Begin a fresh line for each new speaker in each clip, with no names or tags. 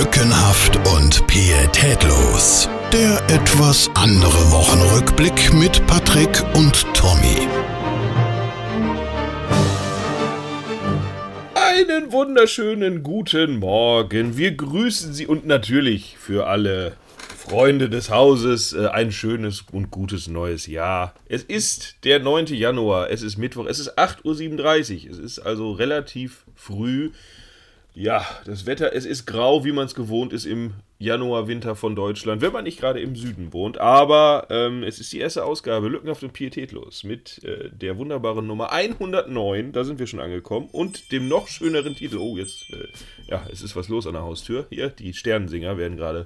Lückenhaft und pietätlos. Der etwas andere Wochenrückblick mit Patrick und Tommy.
Einen wunderschönen guten Morgen. Wir grüßen Sie und natürlich für alle Freunde des Hauses äh, ein schönes und gutes neues Jahr. Es ist der 9. Januar, es ist Mittwoch, es ist 8.37 Uhr. Es ist also relativ früh. Ja, das Wetter, es ist grau, wie man es gewohnt ist im Januar, Winter von Deutschland, wenn man nicht gerade im Süden wohnt. Aber ähm, es ist die erste Ausgabe, Lückenhaft und Pietätlos, mit äh, der wunderbaren Nummer 109, da sind wir schon angekommen, und dem noch schöneren Titel. Oh, jetzt, äh, ja, es ist was los an der Haustür. Hier, die Sternensinger werden gerade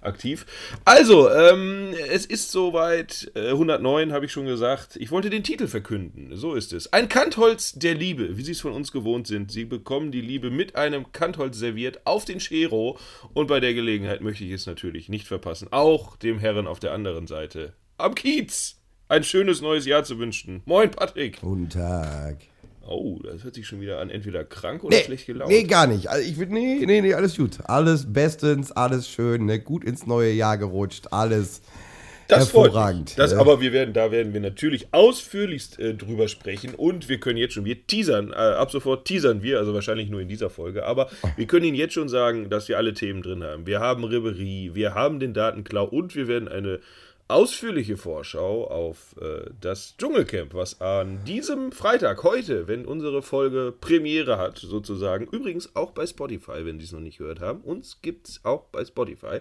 aktiv. Also, ähm, es ist soweit. Äh, 109 habe ich schon gesagt. Ich wollte den Titel verkünden. So ist es. Ein Kantholz der Liebe, wie Sie es von uns gewohnt sind. Sie bekommen die Liebe mit einem Kantholz serviert auf den Chero. Und bei der Gelegenheit möchte ich es natürlich nicht verpassen, auch dem Herren auf der anderen Seite am Kiez ein schönes neues Jahr zu wünschen. Moin, Patrick.
Guten Tag.
Oh, das hört sich schon wieder an, entweder krank oder
Nee,
schlecht gelaunt.
nee, gar nicht. Also ich will, nee, nee, nee, alles gut. Alles bestens, alles schön, ne? gut ins neue Jahr gerutscht, alles
Das freut
hervorragend.
mich. Das,
ne?
aber wir werden, da werden wir natürlich ausführlichst äh, drüber sprechen und wir können jetzt schon, wir teasern, äh, ab sofort teasern wir, also wahrscheinlich nur in dieser Folge, aber wir können Ihnen jetzt schon sagen, dass wir alle Themen drin haben. Wir haben Ribery, wir haben den Datenklau und wir werden eine ausführliche Vorschau auf äh, das Dschungelcamp, was an diesem Freitag, heute, wenn unsere Folge Premiere hat, sozusagen, übrigens auch bei Spotify, wenn Sie es noch nicht gehört haben, uns gibt es auch bei Spotify.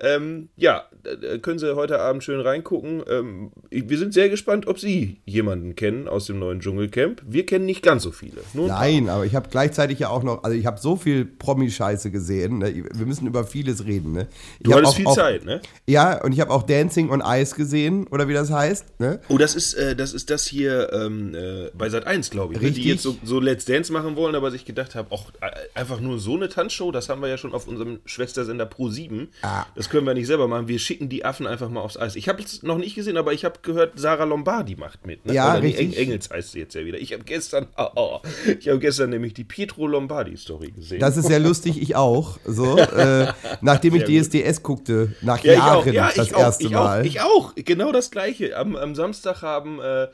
Ähm, ja, da können Sie heute Abend schön reingucken. Ähm, wir sind sehr gespannt, ob Sie jemanden kennen aus dem neuen Dschungelcamp. Wir kennen nicht ganz so viele.
Nein, aber ich habe gleichzeitig ja auch noch, also ich habe so viel Promi-Scheiße gesehen. Ne? Wir müssen über vieles reden. Ne? Ich
Du hattest
auch,
viel
auch,
Zeit, ne?
Ja, und ich habe auch Dancing on Ice gesehen, oder wie das heißt. Ne?
Oh, das ist, äh, das ist das hier ähm, äh, bei Sat 1, glaube ich. ne? Die
Richtig.
jetzt so, so Let's Dance machen wollen, aber sich gedacht haben, auch einfach nur so eine Tanzshow, das haben wir ja schon auf unserem Schwestersender Pro 7.
Ah.
Das können wir nicht selber machen. Wir schicken die Affen einfach mal aufs Eis. Ich habe es noch nicht gesehen, aber ich habe gehört, Sarah Lombardi macht mit. Ne?
Ja,
Oder
richtig.
Eng Engels heißt sie jetzt ja wieder. Ich habe gestern, oh, oh, ich habe gestern nämlich die Pietro Lombardi Story gesehen.
Das ist sehr lustig, ich auch. So, äh, nachdem ich. DSDS guckte, nach
Ja, ich
Jahren
auch. Ja,
das
ich auch.
erste
ich
Mal.
Auch, ich auch. Genau das Gleiche. Am, am Samstag haben äh,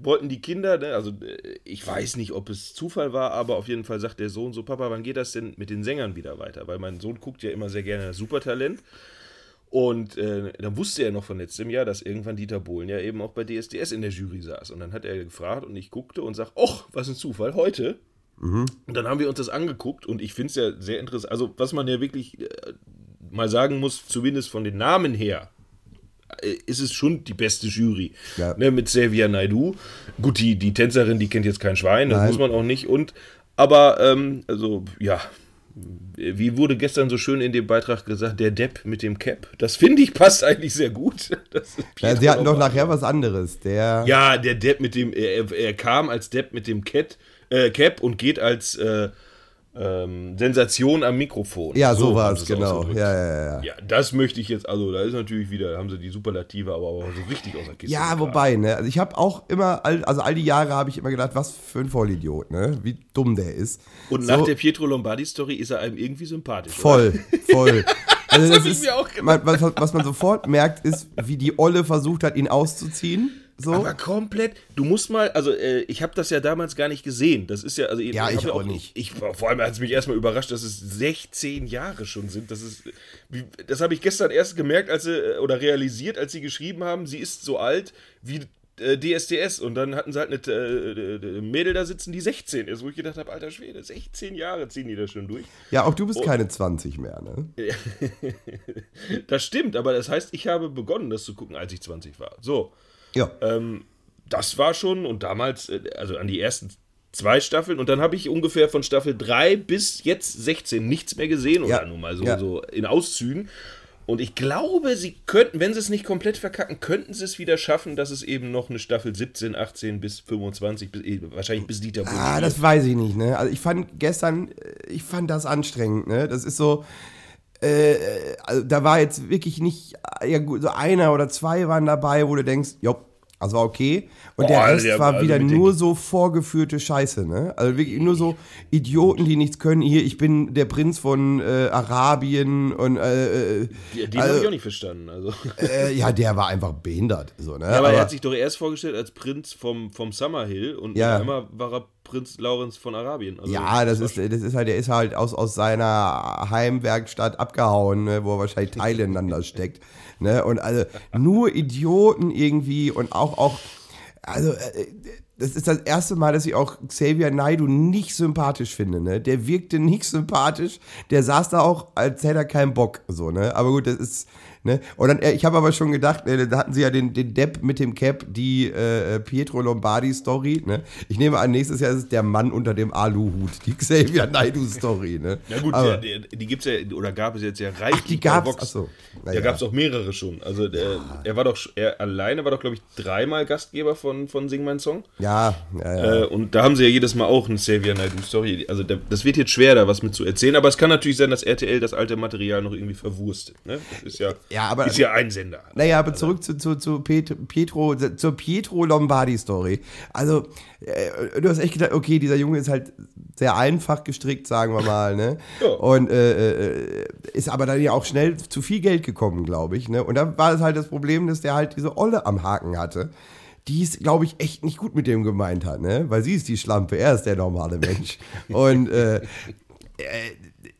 wollten die Kinder, ne, also äh, ich weiß nicht, ob es Zufall war, aber auf jeden Fall sagt der Sohn so, Papa, wann geht das denn mit den Sängern wieder weiter? Weil mein Sohn guckt ja immer sehr gerne das Supertalent. Und äh, dann wusste er noch von letztem Jahr, dass irgendwann Dieter Bohlen ja eben auch bei DSDS in der Jury saß. Und dann hat er gefragt und ich guckte und sag, och, was ein Zufall, heute. Und dann haben wir uns das angeguckt und ich finde es ja sehr interessant. Also, was man ja wirklich äh, mal sagen muss, zumindest von den Namen her, äh, ist es schon die beste Jury.
Ja.
Ne, mit Xavier Naidu. Gut, die, die Tänzerin, die kennt jetzt kein Schwein, das
Nein.
muss man auch nicht. Und, aber, ähm, also, ja. Wie wurde gestern so schön in dem Beitrag gesagt, der Depp mit dem Cap? Das finde ich passt eigentlich sehr gut.
Ja, sie hatten doch nachher was anderes. Der,
Ja, der Depp mit dem, er, er kam als Depp mit dem Cat, äh, Cap und geht als äh, ähm, Sensation am Mikrofon.
Ja, so, war
haben
es, genau. Ja, ja, ja.
Ja, das möchte ich jetzt, also da ist natürlich wieder, da haben sie die Superlative, aber auch so richtig aus der Kiste.
Ja,
getragen.
wobei, ne? Also ich habe auch immer, also all die Jahre habe ich immer gedacht, was für ein Vollidiot, ne? Wie dumm der ist.
Und
So-
nach der Pietro Lombardi-Story ist er einem irgendwie sympathisch.
Voll, voll. Also das,
ich
ist,
mir auch gedacht.
man, was, was man sofort merkt, ist, wie die Olle versucht hat, ihn auszuziehen. So.
Aber komplett, du musst mal, also äh, ich habe das ja damals gar nicht gesehen. Das ist ja, also
Ja,
hab
ich auch nicht.
Ich, vor allem hat es mich erstmal überrascht, dass es 16 Jahre schon sind. Das ist, wie, das habe ich gestern erst gemerkt, als sie, äh, oder realisiert, als sie geschrieben haben, sie ist so alt wie äh, DSDS. Und dann hatten sie halt eine äh, äh, Mädel da sitzen, die 16 ist, wo ich gedacht habe, alter Schwede, 16 Jahre ziehen die da schon durch.
ja, auch du bist
Oh.
keine 20 mehr, ne?
Das stimmt, aber das heißt, ich habe begonnen, das zu gucken, als ich 20 war. So.
Ja.
Ähm, das war schon und damals, äh, also an die ersten zwei Staffeln und dann habe ich ungefähr von Staffel 3 bis jetzt 16 nichts mehr gesehen oder
Ja,
nur mal so,
ja.
so in Auszügen. Und ich glaube, sie könnten, wenn sie es nicht komplett verkacken, könnten sie es wieder schaffen, dass es eben noch eine Staffel 17, 18 bis 25, bis, eh, wahrscheinlich bis Dieter Bohlen.
Ah, das weiß ich nicht, ne? Also ich fand gestern, äh, ich fand das anstrengend, ne? Das ist so, äh, also da war jetzt wirklich nicht, ja gut, so einer oder zwei waren dabei, wo du denkst, jo, Also war okay. Und
Boah,
der Rest
der-
war
also
wieder nur so vorgeführte Scheiße, ne? Also wirklich nur so Idioten, die nichts können. Hier, ich bin der Prinz von äh, Arabien und äh, äh,
Den den
also,
habe ich auch nicht verstanden. Also.
äh, ja, der war einfach behindert. So, ne?
Ja, aber, er hat sich doch erst vorgestellt als Prinz vom, vom Summerhill und
Ja.
ja. einmal war er Prinz Lawrence von Arabien. Also,
Ja, das ist, das ist halt, der ist halt aus, aus seiner Heimwerkstatt abgehauen, ne, wo er wahrscheinlich Teile ineinander steckt. Ne? Und also nur Idioten irgendwie und auch, auch, also äh, das ist das erste Mal, dass ich auch Xavier Naidu nicht sympathisch finde. Ne? Der wirkte nicht sympathisch. Der saß da auch, als hätte er keinen Bock. So, ne? Aber gut, das ist. Ne? Und dann, äh, ich habe aber schon gedacht, äh, da hatten sie ja den, den Depp mit dem Cap, die äh, Pietro Lombardi-Story. Ne? Ich nehme an, nächstes Jahr ist es der Mann unter dem Aluhut, die Xavier Naidu-Story. Ne?
Ja gut,
aber,
der, die gibt's ja, oder gab es jetzt ja reichlich
die
bei
gab's,
Vox.
ach so.
Da
Naja.
gab es auch mehrere schon. Also der, er war doch, er alleine war doch, glaube ich, dreimal Gastgeber von, von Sing Mein Song.
ja, ja, ja.
Äh, und da haben sie ja jedes Mal auch eine Xavier Naidoo-Story. Also da, das wird jetzt schwer, da was mit zu erzählen. Aber es kann natürlich sein, dass RTL das alte Material noch irgendwie verwurstet. Ne? Das ist ja,
Ja, aber-
ist ja ein Sender.
Naja, aber zurück zu, zu, zu Pietro, zur Pietro Lombardi-Story. Also, äh, du hast echt gedacht, okay, dieser Junge ist halt sehr einfach gestrickt, sagen wir mal, ne?
Ja.
Und äh, äh, ist aber dann ja auch schnell zu viel Geld gekommen, glaube ich, ne? Und da war es halt das Problem, dass der halt diese Olle am Haken hatte. Die es, glaube ich, echt nicht gut mit dem gemeint hat, ne? Weil sie ist die Schlampe, er ist der normale Mensch. Und äh,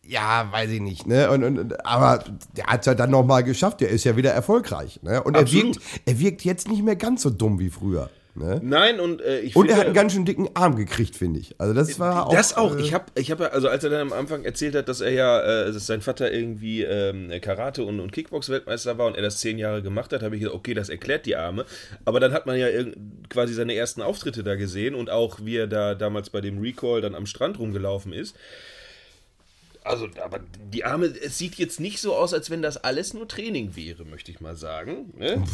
ja, weiß ich nicht, ne? Und, und, aber der hat es ja dann nochmal geschafft, der ist ja wieder erfolgreich, ne? Und er wirkt, er wirkt jetzt nicht mehr ganz so dumm wie früher, ne?
Nein, und äh, ich
Und er hat einen ganz schön dicken Arm gekriegt, finde ich. Also das war auch.
Das auch.
äh,
Ich habe, ich hab ja, also als er dann am Anfang erzählt hat, dass er ja, äh, dass sein Vater irgendwie ähm, Karate- und, und Kickbox-Weltmeister war und er das zehn Jahre gemacht hat, habe ich gesagt, okay, das erklärt die Arme. Aber dann hat man ja quasi seine ersten Auftritte da gesehen und auch wie er da damals bei dem Recall dann am Strand rumgelaufen ist. Also, aber die Arme, es sieht jetzt nicht so aus, als wenn das alles nur Training wäre, möchte ich mal sagen. Ne?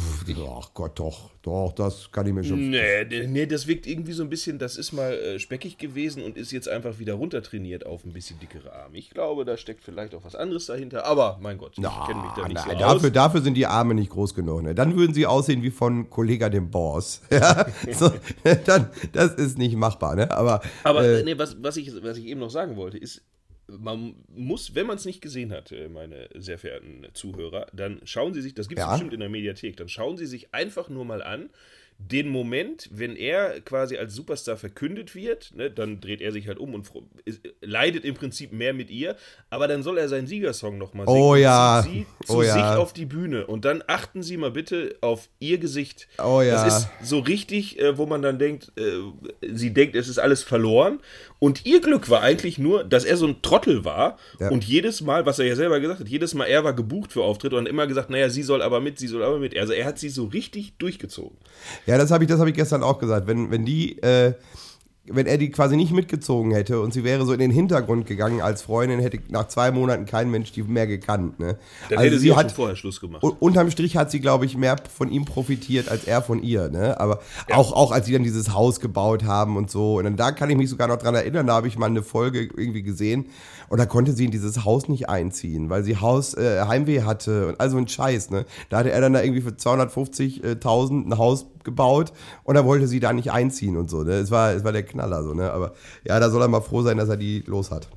Ach Gott, doch, doch, das kann ich mir schon.
Nee, nee, nee, das wirkt irgendwie so ein bisschen, das ist mal äh, speckig gewesen und ist jetzt einfach wieder runtertrainiert auf ein bisschen dickere Arme. Ich glaube, da steckt vielleicht auch was anderes dahinter, aber mein Gott, ich kenne mich da nicht
na,
so
dafür,
aus.
dafür sind die Arme nicht groß genug. Ne? Dann würden sie aussehen wie von Kollega dem Boss. Ja, so, dann, das ist nicht machbar. Ne? Aber,
Aber
äh,
nee, was, was, ich, was ich eben noch sagen wollte, ist, man muss, wenn man es nicht gesehen hat, äh, meine sehr verehrten Zuhörer, dann schauen Sie sich, das gibt es
Ja.
bestimmt in der Mediathek, dann schauen Sie sich einfach nur mal an, den Moment, wenn er quasi als Superstar verkündet wird, ne, dann dreht er sich halt um und leidet im Prinzip mehr mit ihr, aber dann soll er seinen Siegersong nochmal singen.
Oh ja.
Sie zu
Oh ja.
sich auf die Bühne und dann achten Sie mal bitte auf ihr Gesicht.
Oh ja.
Das ist so richtig, äh, wo man dann denkt, äh, sie denkt, es ist alles verloren. Und ihr Glück war eigentlich nur, dass er so ein Trottel war
Ja.
und jedes Mal, was er ja selber gesagt hat, jedes Mal er war gebucht für Auftritte und immer gesagt, naja, sie soll aber mit, sie soll aber mit. Also er hat sie so richtig durchgezogen.
Ja, das habe ich, das hab ich gestern auch gesagt. Wenn, wenn die, äh, wenn er die quasi nicht mitgezogen hätte und sie wäre so in den Hintergrund gegangen als Freundin, hätte nach zwei Monaten kein Mensch die mehr gekannt. Ne?
Dann
also
hätte sie, schon
hat,
vorher Schluss gemacht.
unterm Strich hat sie, glaube ich, mehr von ihm profitiert als er von ihr. Ne? Aber auch, auch als sie dann dieses Haus gebaut haben und so. Und dann da kann ich mich sogar noch dran erinnern, da habe ich mal eine Folge irgendwie gesehen. Und da konnte sie in dieses Haus nicht einziehen, weil sie Haus, äh, Heimweh hatte und also ein Scheiß. Ne? Da hatte er dann da irgendwie für 250.000 ein Haus gebaut und da wollte sie da nicht einziehen und so. Ne? Es, war, es war der Knaller so. Ne? Aber ja, da soll er mal froh sein, dass er die los hat.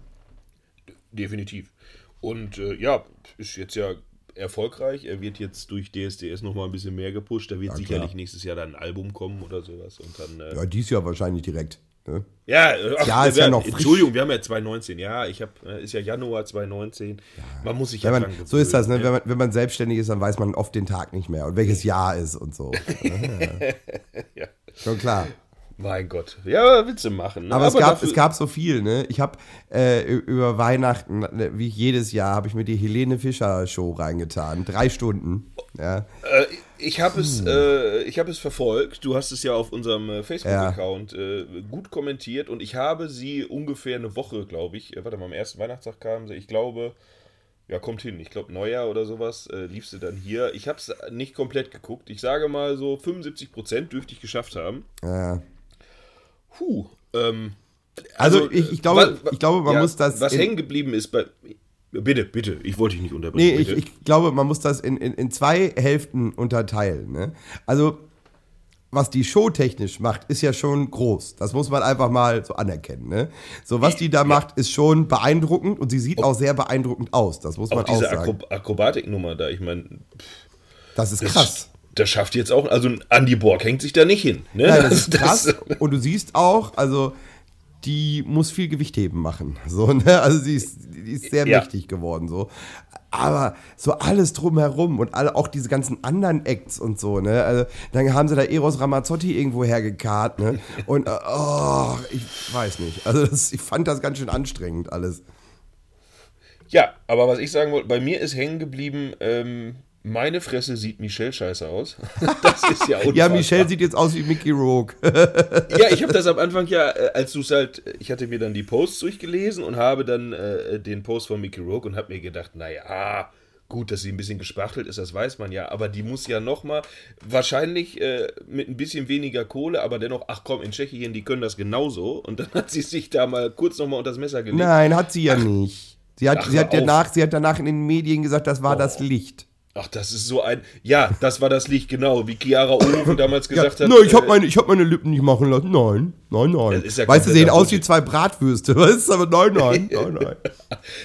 Definitiv. Und äh, ja, ist jetzt ja erfolgreich. Er wird jetzt durch DSDS nochmal ein bisschen mehr gepusht. Da wird sicherlich nächstes Jahr dann ein Album kommen oder sowas. Und dann. Äh,
Ja, dies Jahr wahrscheinlich direkt. Ne?
Ja, ach,
Ja, ist
wir,
ja noch frisch.
Entschuldigung, wir haben ja 2019. Ja, ich habe, äh, ist ja Januar 2019. Man muss sich ja
Wenn
dran
man, so ist das, ne? wenn, man, wenn man selbstständig ist, dann weiß man oft den Tag nicht mehr und welches Jahr ist und so.
Ja.
Schon klar.
Mein Gott. Ja, Witze machen. Ne?
Aber, es, gab, es gab so viel, ne? Ich habe äh, über Weihnachten, ne, wie jedes Jahr, habe ich mir die Helene Fischer Show reingetan. Drei Stunden. Ja.
Äh, ich habe es,
Hm.
äh, ich habe es verfolgt. Du hast es ja auf unserem äh, Facebook-Account äh, gut kommentiert und ich habe sie ungefähr eine Woche, glaube ich. Äh, warte mal, am ersten Weihnachtstag kamen sie. Ich glaube, ja, kommt hin. Ich glaube, Neujahr oder sowas äh, lief sie dann hier. Ich habe es nicht komplett geguckt. Ich sage mal so 75 Prozent dürfte ich geschafft haben.
ja.
Puh. Ähm,
Also, ich, ich, glaube,
wa-
ich glaube, man
ja,
muss das.
Was hängen geblieben ist bei. Bitte, bitte, ich wollte dich nicht unterbrechen.
Nee, ich, ich glaube, man muss das in, in, in zwei Hälften unterteilen. Ne? Also, was die Show technisch macht, ist ja schon groß. Das muss man einfach mal so anerkennen. Ne? So, was die da macht, ist schon beeindruckend und sie sieht auch sehr beeindruckend aus. Das muss man
Auch diese
auch sagen.
Akro Akrobatiknummer da, ich meine,
Das ist krass.
das schafft jetzt auch, also Andy Borg hängt sich da nicht hin. Ne?
Nein, das ist
Das-
krass. Und du siehst auch, also die muss viel Gewichtheben machen. So, ne? Also sie ist, die ist sehr
Ja.
mächtig geworden. So. Aber so alles drumherum und alle, auch diese ganzen anderen Acts und so, ne? Also, dann haben sie da Eros Ramazzotti irgendwo hergekarrt, ne? Und oh, ich weiß nicht. Also das, ich fand das ganz schön anstrengend alles.
Ja, aber was ich sagen wollte, bei mir ist hängen geblieben, ähm, meine Fresse sieht Michelle scheiße aus. Das ist ja unfassbar.
Ja, Michelle sieht jetzt aus wie Mickey Rourke.
Ja, ich habe das am Anfang ja, äh, als du es halt, ich hatte mir dann die Posts durchgelesen und habe dann äh, den Post von Mickey Rourke und habe mir gedacht, naja, gut, dass sie ein bisschen gespachtelt ist, das weiß man ja, aber die muss ja nochmal, wahrscheinlich äh, mit ein bisschen weniger Kohle, aber dennoch, ach komm, in Tschechien, die können das genauso und dann hat sie sich da mal kurz nochmal unter das Messer gelegt.
Nein, hat sie ja nicht. Sie hat,
Ach,
sie, hat
auf.
danach, sie hat danach in den Medien gesagt, das war das Licht.
Ach, das ist so ein, ja, das war das Licht, genau, wie Chiara Oven damals gesagt hat.
Nein, ich habe
äh,
meine, ich hab meine Lippen nicht machen lassen. Nein, nein, nein.
Ja
weißt du, sehen aus wie zwei Bratwürste. Weißt du, aber nein, nein, nein, nein.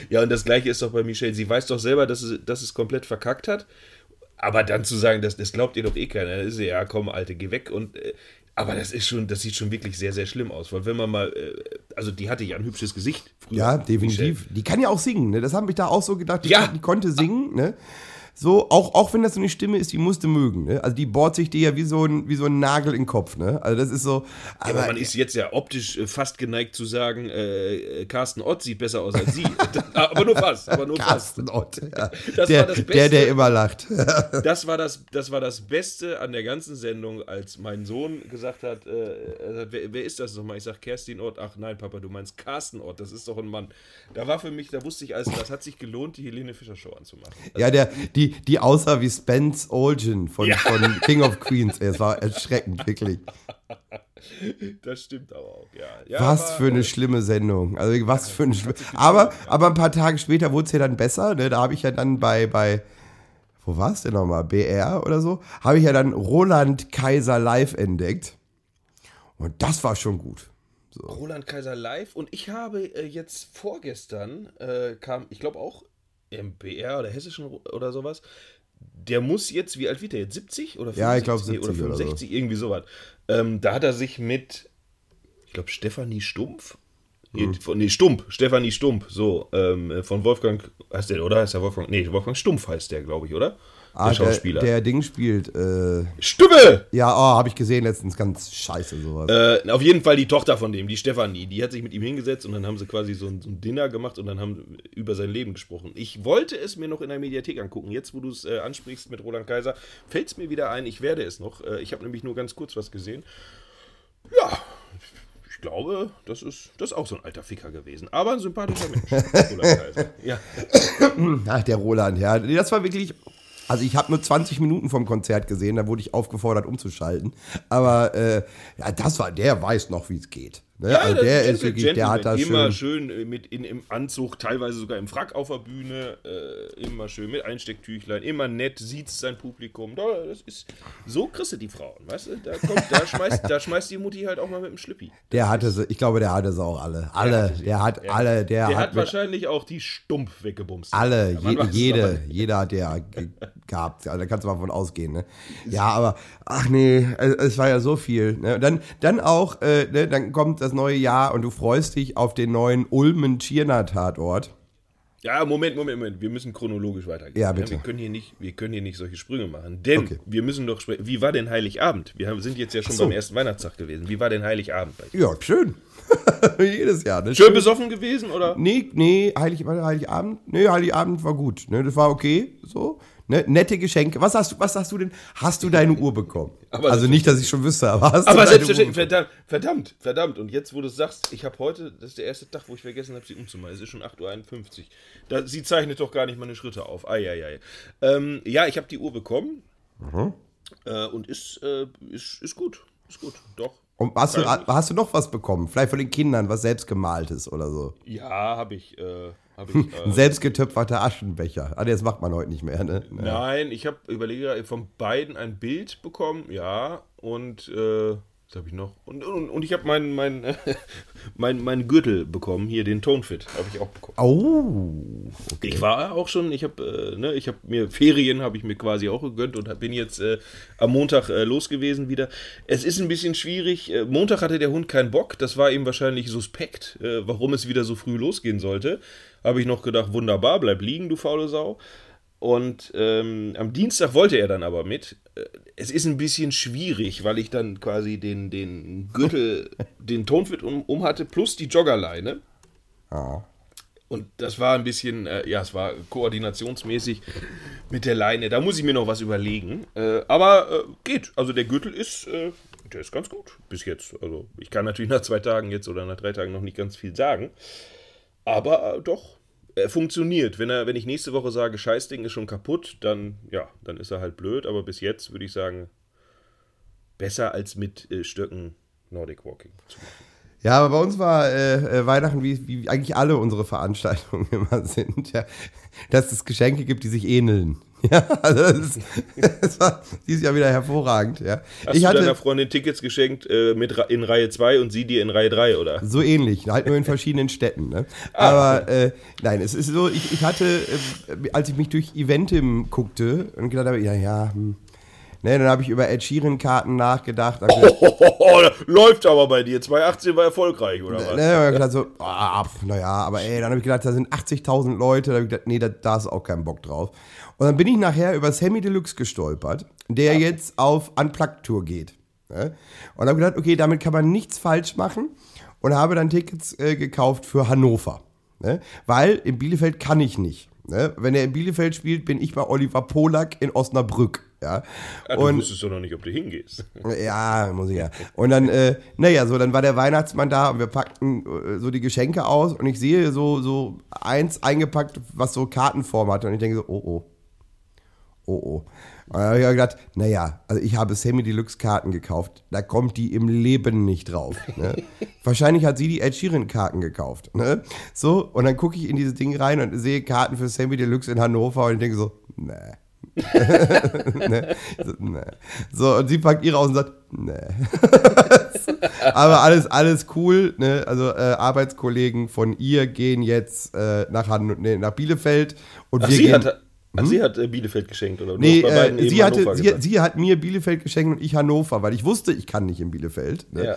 Ja, und das gleiche ist doch bei Michelle. Sie weiß doch selber, dass es, dass es komplett verkackt hat. Aber dann zu sagen, das, das glaubt ihr doch eh keiner. Dann ist sie, ja, komm, Alte, geh weg. Und, äh, aber das ist schon, das sieht schon wirklich sehr, sehr schlimm aus. Weil wenn man mal, äh, also die hatte ja ein hübsches Gesicht früher.
Ja, definitiv. Die kann ja auch singen, ne? Das habe ich da auch so gedacht. Die,
Ja.
die konnte singen, ne? So, auch, auch wenn das so eine Stimme ist, die musste mögen, ne? Also die bohrt sich dir ja wie so ein, wie so ein Nagel in den Kopf, ne? Also das ist so.
Aber
Aber
man ist jetzt ja optisch äh, fast geneigt zu sagen, äh, äh, Carsten Ott sieht besser aus als sie. aber nur fast, aber nur fast.
Carsten Ott, ja.
Das
der,
war das
der,
Beste.
der immer lacht.
Das war das, das war das Beste an der ganzen Sendung, als mein Sohn gesagt hat, äh, er wer, wer ist das nochmal? Ich sag Kerstin Ott. Ach nein, Papa, du meinst Carsten Ott, das ist doch ein Mann. Da war für mich, da wusste ich, also das hat sich gelohnt, die Helene Fischer Show anzumachen.
Ja, der, die, die aussah wie Spence Olgin von,
Ja.
von King of Queens. Es war erschreckend, wirklich.
Das stimmt aber auch, ja. ja
Was für eine schlimme Sendung. Also was für eine schlimme. Aber, aber ein paar Tage später wurde es ja dann besser. Ne? Da habe ich ja dann bei, bei wo war es denn nochmal? BR oder so? Habe ich ja dann Roland Kaiser live entdeckt. Und das war schon gut.
Roland Kaiser live und ich habe äh, jetzt vorgestern äh, kam, ich glaube auch im BR oder Hessischen oder sowas. Der muss jetzt, wie alt wird der jetzt? 70 oder 75?
Ja, ich glaub,
Nee,
70 oder so.
65, irgendwie sowas. Ähm, da hat er sich mit, ich glaube, Stefanie Stumpf. Nee,
Mhm.
von- Nee, Stump, Stefanie Stump, so, ähm, von Wolfgang, heißt der, oder? Heißt der Wolfgang? Nee, Wolfgang Stumpf heißt der, glaube ich, oder? Der
Ah,
Schauspieler.
Der, der Ding spielt. Äh,
Stimme!
ja, oh, habe ich gesehen letztens. Ganz scheiße sowas.
Äh, auf jeden Fall die Tochter von dem, die Stefanie, die hat sich mit ihm hingesetzt und dann haben sie quasi so ein, so ein Dinner gemacht und dann haben über sein Leben gesprochen. Ich wollte es mir noch in der Mediathek angucken. Jetzt, wo du es äh, ansprichst mit Roland Kaiser, fällt es mir wieder ein, ich werde es noch. Äh, ich habe nämlich nur ganz kurz was gesehen. Ja, ich glaube, das ist, das ist auch so ein alter Ficker gewesen. Aber ein sympathischer Mensch. Roland Kaiser. Ja.
Ach, der Roland, ja. Das war wirklich. Also ich habe nur 20 Minuten vom Konzert gesehen, da wurde ich aufgefordert umzuschalten. Aber äh, ja, das war, der weiß noch, wie es geht. Ne? also
das
der ist wirklich, der hat das
Immer
schön.
schön äh, mit in, im Anzug, teilweise sogar im Frack auf der Bühne, äh, immer schön mit Einstecktüchlein, immer nett, sieht sein Publikum. Da, das ist, so kriegst du die Frauen, weißt du? Da, kommt, da, schmeißt, da schmeißt die Mutti halt auch mal mit dem Schlippi.
Der hatte sie, ich glaube, der hatte sie auch alle. Alle, der hat alle, der,
Der
hat,
hat wahrscheinlich auch die Stumpf weggebumst.
alle,
Ja,
je, jede, jeder hat der ge gehabt. Also, da kannst du mal von ausgehen, ne? Ja, aber, ach nee, es, es war ja so viel. Ne? Dann, dann auch, äh, ne, dann kommt das neue Jahr und du freust dich auf den neuen Ulmen-Tschirner-Tatort.
Ja, Moment, Moment, Moment. Wir müssen chronologisch weitergehen.
Ja, bitte.
wir, können hier nicht, wir können hier nicht solche Sprünge machen. Denn
Okay.
wir müssen doch sprechen. Wie war denn Heiligabend? Wir haben, sind jetzt ja schon
so.
beim ersten Weihnachtstag gewesen. Wie war denn Heiligabend?
Ja, schön. Jedes Jahr, ne?
Schön besoffen gewesen, oder?
Nee, nee, Heilig, Heiligabend? Nee, Heiligabend war gut. Ne, das war okay. So. Ne, nette Geschenke. Was hast du, was hast du denn? Hast du deine Uhr bekommen?
Aber
also nicht, dass ich schon wüsste, aber hast
Aber
du deine
selbstverständlich,
Uhr
verdammt, verdammt, verdammt. Und jetzt, wo du sagst, ich habe heute, das ist der erste Tag, wo ich vergessen habe, sie umzumachen. Es ist schon 8.51 Uhr. Da, sie zeichnet doch gar nicht meine Schritte auf. Eieiei. Ähm, ja, ich habe die Uhr bekommen.
Mhm.
Äh, und ist, äh, ist, ist gut. Ist gut. Doch.
Und hast du, hast du noch was bekommen? Vielleicht von den Kindern, was selbstgemaltes oder so?
Ja, habe ich. Äh, ich äh,
Ein selbstgetöpferter Aschenbecher. Ah, das macht man heute nicht mehr, ne? Ja.
Nein, ich habe überlege von beiden ein Bild bekommen, ja, und äh, was habe ich noch? Und, und, und ich habe meinen mein, mein, mein Gürtel bekommen, hier den Tonfit habe ich auch bekommen.
Oh.
Okay. Ich war auch schon, ich habe äh, ne, ich habe mir Ferien habe ich mir quasi auch gegönnt und bin jetzt äh, am Montag äh, los gewesen wieder. Es ist ein bisschen schwierig. Äh, Montag hatte der Hund keinen Bock, das war ihm wahrscheinlich suspekt, äh, warum es wieder so früh losgehen sollte. Habe ich noch gedacht, wunderbar, bleib liegen, du faule Sau. Und ähm, am Dienstag wollte er dann aber mit. Äh, es ist ein bisschen schwierig, weil ich dann quasi den, den Gürtel, den Tonfit um, um hatte, plus die Joggerleine.
Ja.
Und das war ein bisschen, äh, ja, es war koordinationsmäßig mit der Leine. Da muss ich mir noch was überlegen. Äh, aber äh, geht. Also der Gürtel ist, äh, der ist ganz gut bis jetzt. Also ich kann natürlich nach zwei Tagen jetzt oder nach drei Tagen noch nicht ganz viel sagen. Aber äh, doch, er funktioniert. Wenn, er, wenn ich nächste Woche sage, Scheißding ist schon kaputt, dann, ja, dann ist er halt blöd. Aber bis jetzt würde ich sagen, besser als mit äh, Stöcken Nordic Walking zu machen.
Ja, aber bei uns war äh, Weihnachten, wie, wie eigentlich alle unsere Veranstaltungen immer sind, ja, dass es Geschenke gibt, die sich ähneln. Ja, also das, ist, das war dieses Jahr wieder hervorragend. Ja.
Hast
ich
du
hatte
deiner Freundin Tickets geschenkt äh, mit, in Reihe 2 und sie dir in Reihe 3, oder?
so ähnlich, halt nur in verschiedenen Städten. Ne? Aber äh, nein, es ist so, ich, ich hatte, äh, als ich mich durch Eventim guckte und gedacht habe, ja, ja, hm, ne, dann habe ich über Ed Sheeran-Karten nachgedacht. Hab gedacht,
Oh, läuft aber bei dir. 2018 war erfolgreich, oder was?
Ne, hab ich gedacht so, ah, naja, aber ey, dann habe ich gedacht, da sind 80.000 Leute, da habe ich gedacht, nee, da, da ist auch kein Bock drauf. Und dann bin ich nachher über Sammy Deluxe gestolpert, der jetzt auf Unplugged-Tour geht. Ne? Und habe gedacht, okay, damit kann man nichts falsch machen und habe dann Tickets äh, gekauft für Hannover. Ne? Weil in Bielefeld kann ich nicht. Ne? Wenn er in Bielefeld spielt, bin ich bei Oliver Polak in Osnabrück. Ja?
Ja, du
und
wusstest doch noch nicht, ob du hingehst.
ja, muss ich ja. Und dann, äh, naja, so, dann war der Weihnachtsmann da und wir packten äh, so die Geschenke aus und ich sehe so, so eins eingepackt, was so Kartenform hatte und ich denke so, oh, oh. Oh, oh. Und dann habe ich gedacht, naja, also ich habe Sammy Deluxe Karten gekauft, da kommt die im Leben nicht drauf. Ne? Wahrscheinlich hat sie die Ed Sheeran Karten gekauft. Ne? So, und dann gucke ich in dieses Ding rein und sehe Karten für Sammy Deluxe in Hannover und ich denke so, nee. ne? so, und sie packt ihre aus und sagt, nee. Aber alles, alles cool. Ne? Also äh, Arbeitskollegen von ihr gehen jetzt äh, nach, Han nee, nach Bielefeld und
Ach,
wir
sie
gehen.
hat, ach, sie hat äh, Bielefeld geschenkt, oder?
Nee, äh, sie, hatte, sie, sie hat mir Bielefeld geschenkt und ich Hannover, weil ich wusste, ich kann nicht in Bielefeld. Ne?
Ja.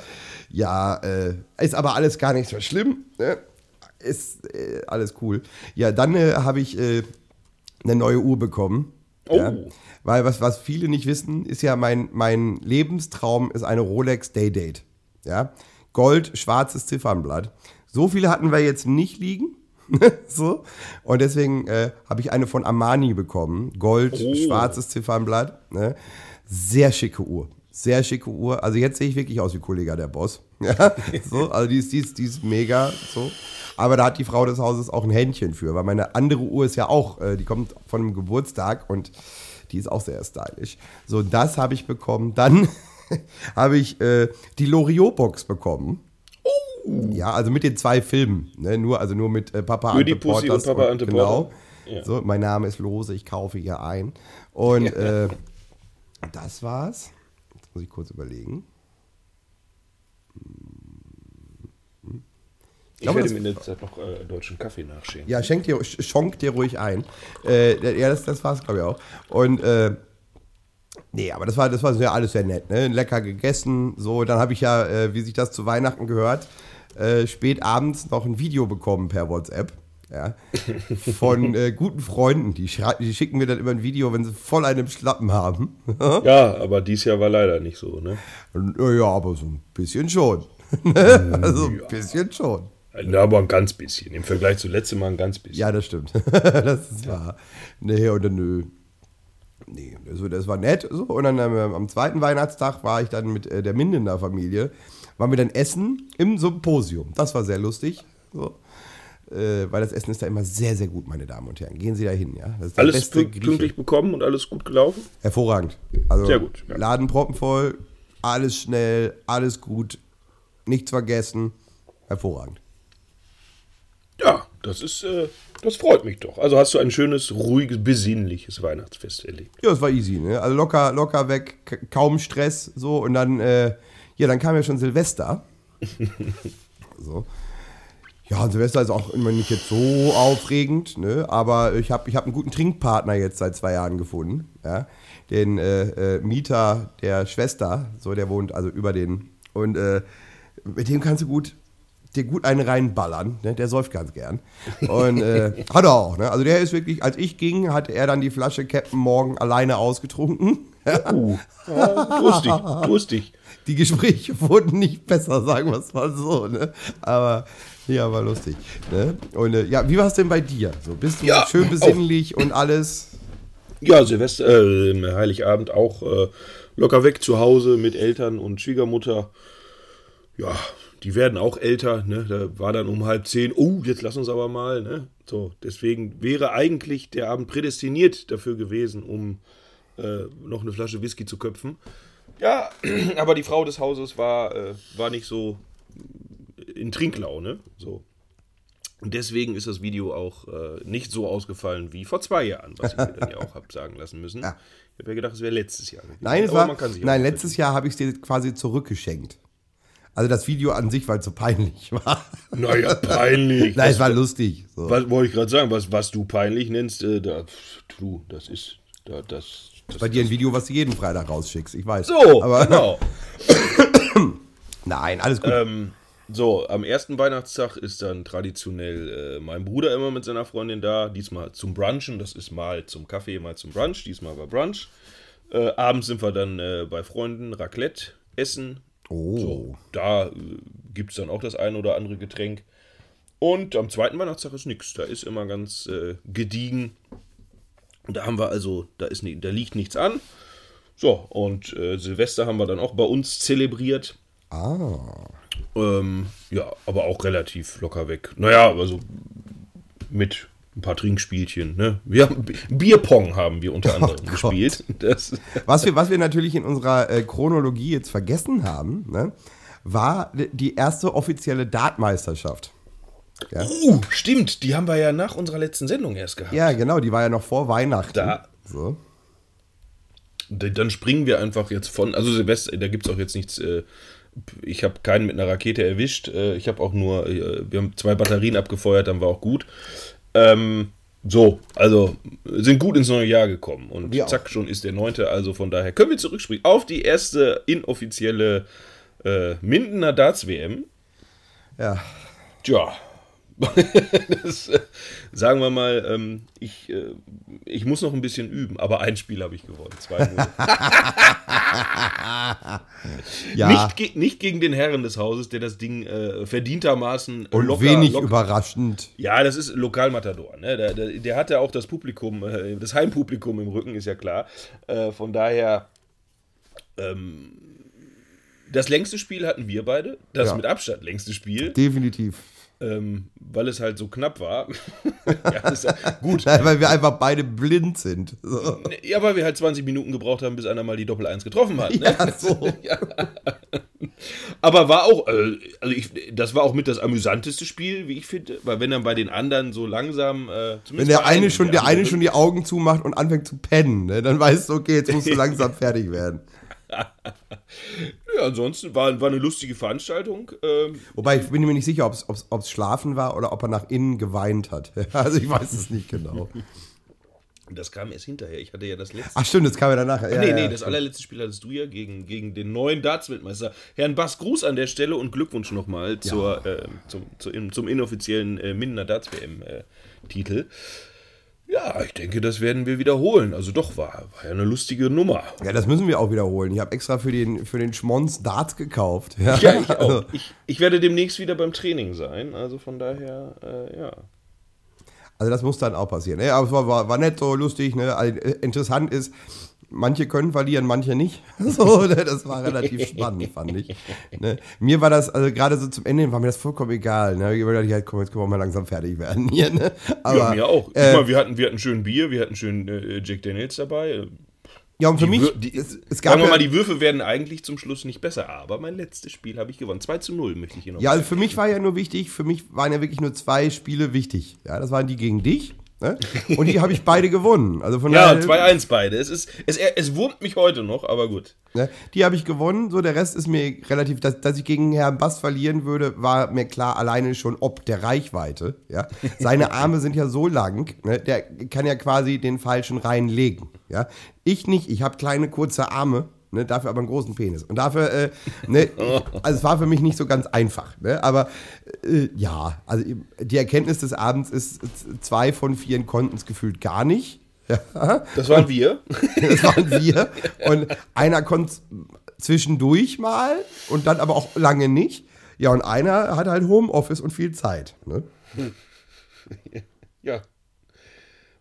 Ja, äh, ist aber alles gar nicht so schlimm. Ne? Ist äh, alles cool. Ja, dann äh, habe ich eine neue Uhr bekommen.
Oh.
Ja? Weil was, was viele nicht wissen, ist ja mein, mein Lebenstraum ist eine Rolex Day Date. Ja? Gold, schwarzes Ziffernblatt. So viele hatten wir jetzt nicht liegen. so. Und deswegen äh, habe ich eine von Armani bekommen. Gold,
Oh.
schwarzes Ziffernblatt. Ne? Sehr schicke Uhr. Sehr schicke Uhr. Also jetzt sehe ich wirklich aus wie Kollega der Boss. Ja, so, also die ist, die, ist, die ist mega. So. Aber da hat die Frau des Hauses auch ein Händchen für, weil meine andere Uhr ist ja auch, äh, die kommt von einem Geburtstag und die ist auch sehr stylisch. So, das habe ich bekommen. Dann habe ich äh, die Loriot-Box bekommen. Ja, also mit den zwei Filmen. Ne? Nur, also nur mit äh, Papa Ante
Pussy und Papa Ante
Genau.
Ja.
So, mein Name ist Lose, ich kaufe hier ein. Und äh, das war's. Muss ich kurz überlegen.
Ich
glaube,
werde mir in der Zeit noch äh, deutschen Kaffee nachschenken.
Ja, schenk dir, sch- schonk dir ruhig ein. Äh, ja, das, das war's, glaube ich, auch. Und äh, nee, aber das war, das war ja alles sehr nett, ne? Lecker gegessen. So, dann habe ich ja, äh, wie sich das zu Weihnachten gehört, äh, spät abends noch ein Video bekommen per WhatsApp. Ja, von äh, guten Freunden, die, die schicken mir dann immer ein Video, wenn sie voll einen im Schlappen haben.
Ja, aber dies Jahr war leider nicht so, ne?
Und, ja, aber so ein bisschen schon. also ein bisschen schon.
Ja, aber ein ganz bisschen. Im Vergleich zu letztem Mal ein ganz bisschen.
Ja, das stimmt. das ist wahr. Nee, oder nö. Nee, also das war nett. So. Und dann ähm, am zweiten Weihnachtstag war ich dann mit äh, der Mindener Familie. Waren wir dann essen im Symposium. Das war sehr lustig. So. Äh, weil das Essen ist da immer sehr, sehr gut, meine Damen und Herren. Gehen Sie da hin, ja. Das ist der
Alles pünktlich bekommen und alles gut gelaufen?
Hervorragend. Also
Sehr gut, ja.
Laden proppenvoll, alles schnell, alles gut, nichts vergessen. Hervorragend.
Ja, das ist, äh, das freut mich doch. Also hast du ein schönes, ruhiges, besinnliches Weihnachtsfest erlebt.
Ja, es war easy, ne? Also locker, locker weg, kaum Stress, so und dann, äh, ja, dann kam ja schon Silvester. so. Ja, Silvester ist auch immer nicht jetzt so aufregend, ne? Aber ich habe ich hab einen guten Trinkpartner jetzt seit zwei Jahren gefunden, ja. Den äh, äh, Mieter der Schwester, so der wohnt also über den. Und äh, mit dem kannst du gut dir gut einen reinballern, ne? der säuft ganz gern. Und äh, hat er auch, ne? Also der ist wirklich, als ich ging, hat er dann die Flasche Captain Morgan alleine ausgetrunken.
Uh, ja, durstig, durstig.
Die Gespräche wurden nicht besser, sagen wir es mal so, ne? Aber ja, war lustig. Ne? Und äh, ja, wie war es denn bei dir? So, bist du
Ja,
schön besinnlich und alles?
Ja, Silvester, äh, Heiligabend auch äh, locker weg zu Hause mit Eltern und Schwiegermutter. Ja, die werden auch älter, ne? Da war dann um halb zehn, oh, jetzt lass uns aber mal, ne? So, deswegen wäre eigentlich der Abend prädestiniert dafür gewesen, um äh, noch eine Flasche Whisky zu köpfen. Ja, aber die Frau des Hauses war, äh, war nicht so in Trinklaune. So. Und deswegen ist das Video auch äh, nicht so ausgefallen wie vor zwei Jahren, was ich mir dann ja auch habe sagen lassen müssen.
Ja.
Ich habe ja gedacht, es wäre letztes Jahr. gewesen.
Nein, es war, nein letztes Jahr habe ich es dir quasi zurückgeschenkt. Also das Video an sich, weil es so peinlich war.
Naja, peinlich.
Nein, es war lustig. So.
was wollte ich gerade sagen? Was, was du peinlich nennst, äh, da, du, das ist. Da, das, das,
Bei dir ein Video, was du jeden Freitag rausschickst, ich weiß.
so,
aber
genau.
nein, alles gut.
Ähm, so, am ersten Weihnachtstag ist dann traditionell äh, mein Bruder immer mit seiner Freundin da. Diesmal zum Brunchen. Das ist mal zum Kaffee, mal zum Brunch. Diesmal war Brunch. Äh, abends sind wir dann äh, bei Freunden Raclette essen.
oh.
So, da äh, gibt es dann auch das ein oder andere Getränk. Und am zweiten Weihnachtstag ist nichts. Da ist immer ganz äh, gediegen. Und da haben wir also, da, ist, da liegt nichts an. So, und äh, Silvester haben wir dann auch bei uns zelebriert.
Ah.
Ähm, ja, aber auch relativ locker weg. Naja, also mit ein paar Trinkspielchen. Ne? Wir haben, Bierpong haben wir unter anderem
Gott.
gespielt. Das,
Was wir, was wir natürlich in unserer äh, Chronologie jetzt vergessen haben, ne, war die erste offizielle Dartmeisterschaft.
uh, stimmt, die haben wir ja nach unserer letzten Sendung erst gehabt.
Ja, genau, die war ja noch vor Weihnachten.
Da.
So.
Dann springen wir einfach jetzt von, also Silvester, da gibt es auch jetzt nichts, äh, ich habe keinen mit einer Rakete erwischt, äh, ich habe auch nur, äh, wir haben zwei Batterien abgefeuert, dann war auch gut. Ähm, so, also sind gut ins neue Jahr gekommen und
auch.
zack, schon ist der neunte, also von daher können wir zurückspringen auf die erste inoffizielle äh, Mindener Darts-WM.
Ja.
Tja, das, äh, sagen wir mal, ähm, ich, äh, ich muss noch ein bisschen üben, aber ein Spiel habe ich gewonnen. Zwei.
Ja.
nicht, ge nicht gegen den Herren des Hauses, der das Ding äh, verdientermaßen
und
locker,
wenig
locker
überraschend.
Ja, das ist Lokalmatador. Ne? Der, der, der hat ja auch das Publikum, äh, das Heimpublikum im Rücken, ist ja klar. Äh, von daher, ähm, das längste Spiel hatten wir beide. Das
Ja.
mit Abstand längste Spiel,
Definitiv.
Ähm, weil es halt so knapp war. ja, ist ja, gut.
Nein, weil wir einfach beide blind sind. So.
Ja, weil wir halt 20 Minuten gebraucht haben, bis einer mal die Doppel-1 getroffen hat. Ne?
Ja, so.
Aber war auch, äh, also ich, das war auch mit das amüsanteste Spiel, wie ich finde, weil wenn dann bei den anderen so langsam, äh,
Wenn der eine schon, der eine
andere-
schon die Augen zumacht und anfängt zu pennen, ne, dann weißt du, okay, jetzt musst du langsam fertig werden.
Ja, ansonsten war, war eine lustige Veranstaltung. Ähm,
Wobei ich bin mir nicht sicher, ob es Schlafen war oder ob er nach innen geweint hat. Also ich weiß es nicht genau.
das kam erst hinterher. Ich hatte ja das letzte.
Ach stimmt, das kam ja danach. Ja,
nee,
ja,
nee, das allerletzte Spiel hattest du ja gegen, gegen den neuen Darts-Weltmeister. Herrn Bass, Gruß an der Stelle und Glückwunsch nochmal zur, äh, zum, zu, zum inoffiziellen äh, Mindener Darts-WM-Titel. Ja, ich denke, das werden wir wiederholen. Also doch, war, war ja eine lustige Nummer.
Ja, das müssen wir auch wiederholen. Ich habe extra für den, für den Schmonz Darts gekauft. Ja,
Ja, ich
Also,
auch. Ich, ich werde demnächst wieder beim Training sein. Also von daher, äh, ja.
also das muss dann auch passieren. Ne? Aber es war, war, war nett, so lustig. Ne? Also, interessant ist, manche können verlieren, manche nicht. So, ne? Das war relativ spannend, fand ich. Ne? Mir war das, also gerade so zum Ende, war mir das vollkommen egal. Ne? Ich dachte, ja, komm, jetzt können wir mal langsam fertig werden hier. Ne? Aber,
ja, mir auch.
äh,
mal, wir hatten, wir hatten schön Bier, wir hatten schön äh, Jack Daniels dabei.
Ja, und für
Die
mich,
die,
es, es gab
sagen wir mal, die Würfe werden eigentlich zum Schluss nicht besser, aber mein letztes Spiel habe ich gewonnen. 2 zu 0 möchte ich hier noch
ja, also für mich war ja nur wichtig, für mich waren ja wirklich nur zwei Spiele wichtig. Ja, das waren die gegen dich. Ne? Und die habe ich beide gewonnen. Also von
Ja,
daher,
2-1 beide. Es, ist, es, es wurmt mich heute noch, aber gut.
Ne? Die habe ich gewonnen. So, der Rest ist mir relativ, dass, dass ich gegen Herrn Bass verlieren würde, war mir klar alleine schon ob der Reichweite. Ja? Seine Arme sind ja so lang, ne? der kann ja quasi den falschen reinlegen. Ja? Ich nicht, ich habe kleine, kurze Arme. Ne, dafür aber einen großen Penis. Und dafür, äh, ne, also es war für mich nicht so ganz einfach. Ne, aber äh, ja, also die Erkenntnis des Abends ist, zwei von vier konnten es gefühlt gar nicht. Ja.
Das waren wir.
Das waren wir. Und einer konnte zwischendurch mal und dann aber auch lange nicht. Ja, und einer hat halt Homeoffice und viel Zeit. Ne?
Ja.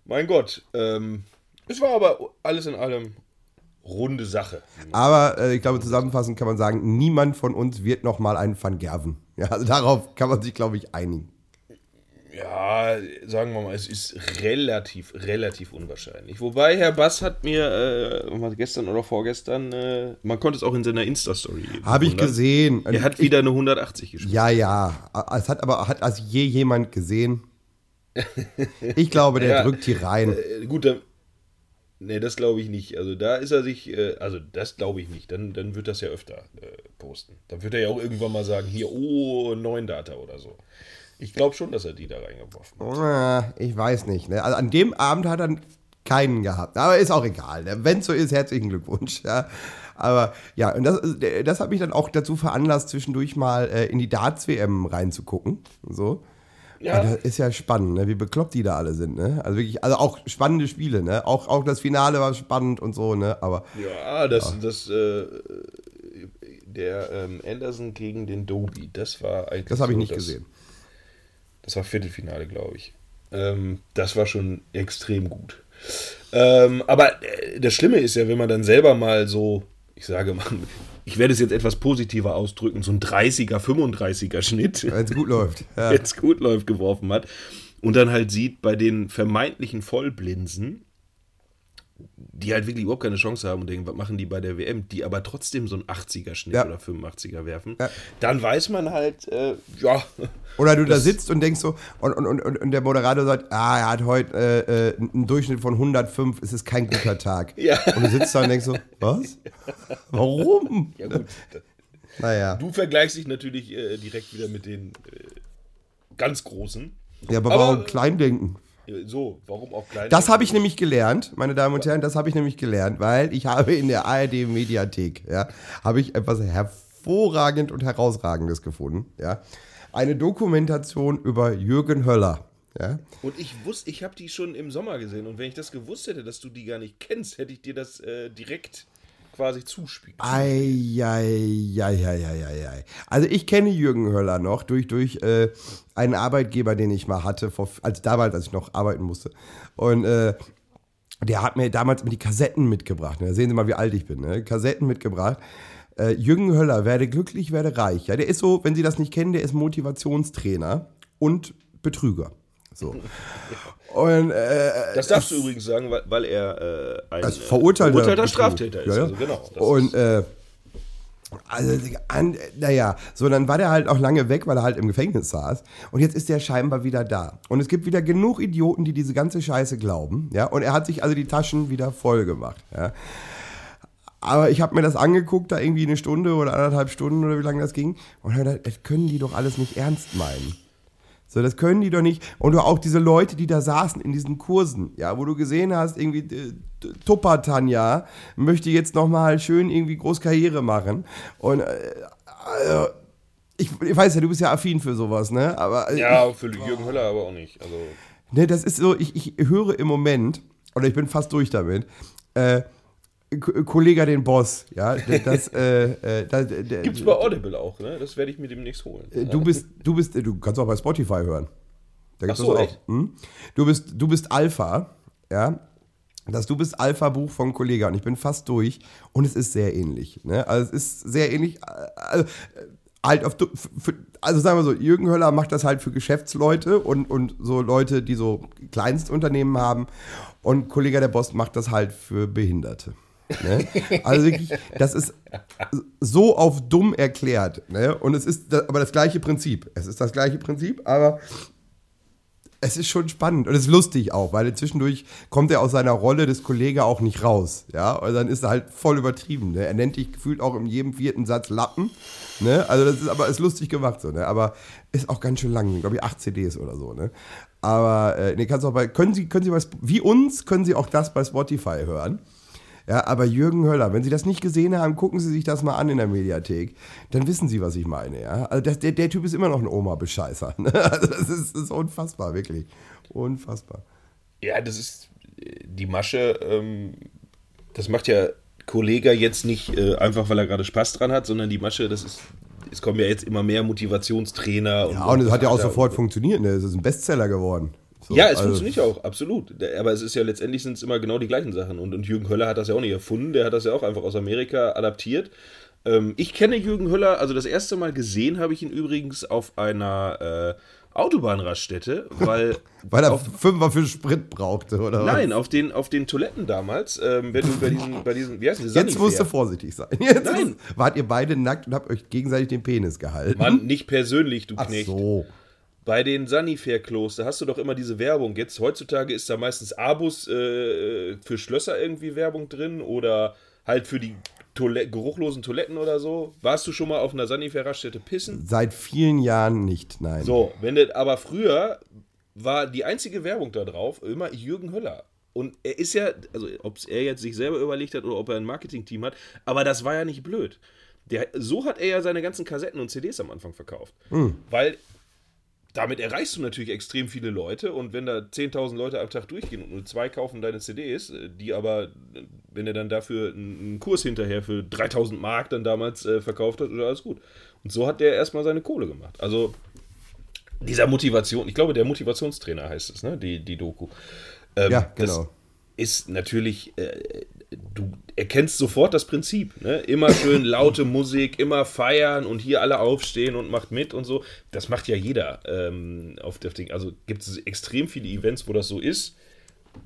Mein Gott. Ähm, es war aber alles in allem runde Sache.
Aber äh, ich glaube, zusammenfassend kann man sagen, niemand von uns wird noch mal einen Van Gerven. Ja, also darauf kann man sich, glaube ich, einigen.
Ja, sagen wir mal, es ist relativ, relativ unwahrscheinlich. Wobei Herr Bass hat mir äh, gestern oder vorgestern, äh, man konnte es auch in seiner Insta-Story.
Habe ich gesehen.
Er hat wieder eine 180 geschrieben.
Ja, ja. Es hat aber hat also je jemand gesehen. Ich glaube, der
Ja.
drückt die rein.
Äh, gut, dann. Nee, das glaube ich nicht. Also da ist er sich, äh, also das glaube ich nicht. Dann, dann wird das ja öfter äh, posten. Dann wird er ja auch irgendwann mal sagen, hier, oh, neun Data oder so. Ich glaube schon, dass er die da reingeworfen hat.
Ah, Ich weiß nicht. Ne? Also an dem Abend hat er keinen gehabt. Aber ist auch egal. Ne? Wenn es so ist, herzlichen Glückwunsch. Ja. Aber ja, und das, das hat mich dann auch dazu veranlasst, zwischendurch mal äh, in die Darts-WM reinzugucken. So.
Ja.
Und das ist ja spannend, ne? wie bekloppt die da alle sind. Ne? Also wirklich, also auch spannende Spiele. Ne? Auch, auch das Finale war spannend und so. Ne? Aber
Ja, das, das, äh, der ähm, Anderson gegen den Doby, das war eigentlich.
das habe ich
so
nicht
das,
gesehen.
Das war Viertelfinale, glaube ich. Ähm, das war schon extrem gut. Ähm, aber äh, das Schlimme ist ja, wenn man dann selber mal so, ich sage mal, ich werde es jetzt etwas positiver ausdrücken, so ein 30er, 35er Schnitt,
Wenn es gut läuft. Ja.
wenn es gut läuft, geworfen hat und dann halt sieht bei den vermeintlichen Vollblinsen, die halt wirklich überhaupt keine Chance haben und denken, was machen die bei der WM, die aber trotzdem so einen 80er-Schnitt
Ja.
oder 85er werfen,
Ja.
dann weiß man halt, äh, ja,
Oder du da sitzt und denkst so, und, und, und, und der Moderator sagt, ah, er hat heute äh, äh, einen Durchschnitt von 105, es ist kein guter Tag.
Ja.
Und du sitzt da und denkst so, was? Warum?
ja gut.
Naja.
Du vergleichst dich natürlich äh, direkt wieder mit den äh, ganz Großen.
Ja, aber,
Aber-
warum Kleindenken?
Äh, So, warum auch klein?
Das habe ich nämlich gelernt, meine Damen und Herren, das habe ich nämlich gelernt, weil ich habe in der ARD Mediathek, ja, habe ich etwas hervorragend und herausragendes gefunden, ja. Eine Dokumentation über Jürgen Höller, ja.
Und ich wusste, ich habe die schon im Sommer gesehen. Und wenn ich das gewusst hätte, dass du die gar nicht kennst, hätte ich dir das äh, direkt quasi zuspielen.
Eieieiei. Also ich kenne Jürgen Höller noch durch, durch äh, einen Arbeitgeber, den ich mal hatte, vor, als damals, als ich noch arbeiten musste. Und äh, der hat mir damals die Kassetten mitgebracht. Ne? Sehen Sie mal, wie alt ich bin. Ne? Kassetten mitgebracht. Äh, Jürgen Höller, werde glücklich, werde reich. Ja, der ist so, wenn Sie das nicht kennen, der ist Motivationstrainer und Betrüger. So. Und äh,
Das darfst du übrigens sagen, weil, weil er äh, ein
als verurteilter,
verurteilter. Straftäter ist.
Ja, ja.
Also genau.
und äh, also, an, naja, so dann war der halt auch lange weg, weil er halt im Gefängnis saß. Und jetzt ist der scheinbar wieder da. Und es gibt wieder genug Idioten, die diese ganze Scheiße glauben. Ja, und er hat sich also die Taschen wieder voll gemacht. Ja. Aber ich habe mir das angeguckt, da irgendwie eine Stunde oder anderthalb Stunden oder wie lange das ging. Und hab gedacht, das können die doch alles nicht ernst meinen. So, das können die doch nicht. Und auch diese Leute, die da saßen in diesen Kursen, ja, wo du gesehen hast, irgendwie äh, Tupper Tanja möchte jetzt nochmal schön irgendwie groß Karriere machen. Und äh, also, ich, ich weiß ja, du bist ja affin für sowas, ne? Aber äh,
ja, für Jürgen Höller aber auch nicht. Also,
Ne, das ist so, ich, ich höre im Moment, oder ich bin fast durch damit, äh, K Kollege den Boss, ja, das, äh, äh, das, äh,
gibt's bei Audible auch, ne? Das werde ich mir demnächst holen.
du bist, du bist, du kannst auch bei Spotify hören. Da gibt's
Ach so,
das
echt?
Hm? Du bist, du bist Alpha, ja. Das Du bist Alpha-Buch von Kollega und ich bin fast durch und es ist sehr ähnlich. Ne? Also es ist sehr ähnlich. äh, Also, äh, halt auf, du- f- f- also sagen wir so, Jürgen Höller macht das halt für Geschäftsleute und, und so Leute, die so Kleinstunternehmen haben und Kollege der Boss macht das halt für Behinderte. Ne? Also wirklich, das ist so auf dumm erklärt. Ne? Und es ist aber das gleiche Prinzip. Es ist das gleiche Prinzip, aber es ist schon spannend und es ist lustig auch, weil zwischendurch kommt er aus seiner Rolle des Kollegen auch nicht raus. Ja, und dann ist er halt voll übertrieben. Ne? Er nennt dich gefühlt auch in jedem vierten Satz Lappen. Ne? Also das ist aber ist lustig gemacht so, ne? Aber ist auch ganz schön lang, glaube ich, acht CDs oder so, ne? Aber äh, nee, kannst auch bei, können Sie, können Sie was, wie uns, können Sie auch das bei Spotify hören. Ja, aber Jürgen Höller, wenn Sie das nicht gesehen haben, gucken Sie sich das mal an in der Mediathek. Dann wissen Sie, was ich meine. Ja? Also das, der, der Typ ist immer noch ein Oma-Bescheißer. Ne? Also das ist, unfassbar, wirklich. Unfassbar.
Ja, das ist die Masche. Ähm, das macht ja Kollege jetzt nicht äh, einfach, weil er gerade Spaß dran hat, sondern die Masche, das ist es kommen ja jetzt immer mehr Motivationstrainer.
Und ja, und es hat ja auch sofort funktioniert. Ne? Es ist ein Bestseller geworden.
So, ja, es also funktioniert ja auch, absolut. Aber es ist ja letztendlich sind es immer genau die gleichen Sachen. Und, und Jürgen Höller hat das ja auch nicht erfunden, der hat das ja auch einfach aus Amerika adaptiert. Ähm, ich kenne Jürgen Höller, also das erste Mal gesehen habe ich ihn übrigens auf einer äh, Autobahnraststätte, weil.
weil er Fünfer für Sprit brauchte, oder
Nein, was? auf den, auf den Toiletten damals, ähm, wenn du bei diesen, bei diesen, wie heißt das?
Jetzt musst du vorsichtig sein. Jetzt Nein. wart ihr beide nackt und habt euch gegenseitig den Penis gehalten.
Mann, nicht persönlich, du
Ach
Knecht.
so.
Bei den Sanifair-Klos, da hast du doch immer diese Werbung. Jetzt heutzutage ist da meistens Abus äh, für Schlösser irgendwie Werbung drin oder halt für die Toilette, geruchlosen Toiletten oder so. Warst du schon mal auf einer Sanifair-Raststätte pissen?
Seit vielen Jahren nicht, nein.
So, wenn das, aber früher war die einzige Werbung da drauf immer Jürgen Höller. Und er ist ja, also ob er jetzt sich selber überlegt hat oder ob er ein Marketing-Team hat, aber das war ja nicht blöd. Der, so hat er ja seine ganzen Kassetten und CDs am Anfang verkauft.
Hm.
Weil damit erreichst du natürlich extrem viele Leute und wenn da 10.000 Leute am Tag durchgehen und nur zwei kaufen deine CDs, äh, die aber, wenn er dann dafür einen Kurs hinterher für 3.000 Mark dann damals äh, verkauft hat, oder alles gut. Und so hat der erstmal seine Kohle gemacht. Also dieser Motivation, ich glaube, der Motivationstrainer heißt es, ne, die, die Doku.
Ähm, ja, genau.
Ist natürlich, äh, du erkennst sofort das Prinzip. Ne? Immer schön laute Musik, immer feiern und hier alle aufstehen und macht mit und so. Das macht ja jeder ähm, auf der Ding. Also gibt es extrem viele Events, wo das so ist.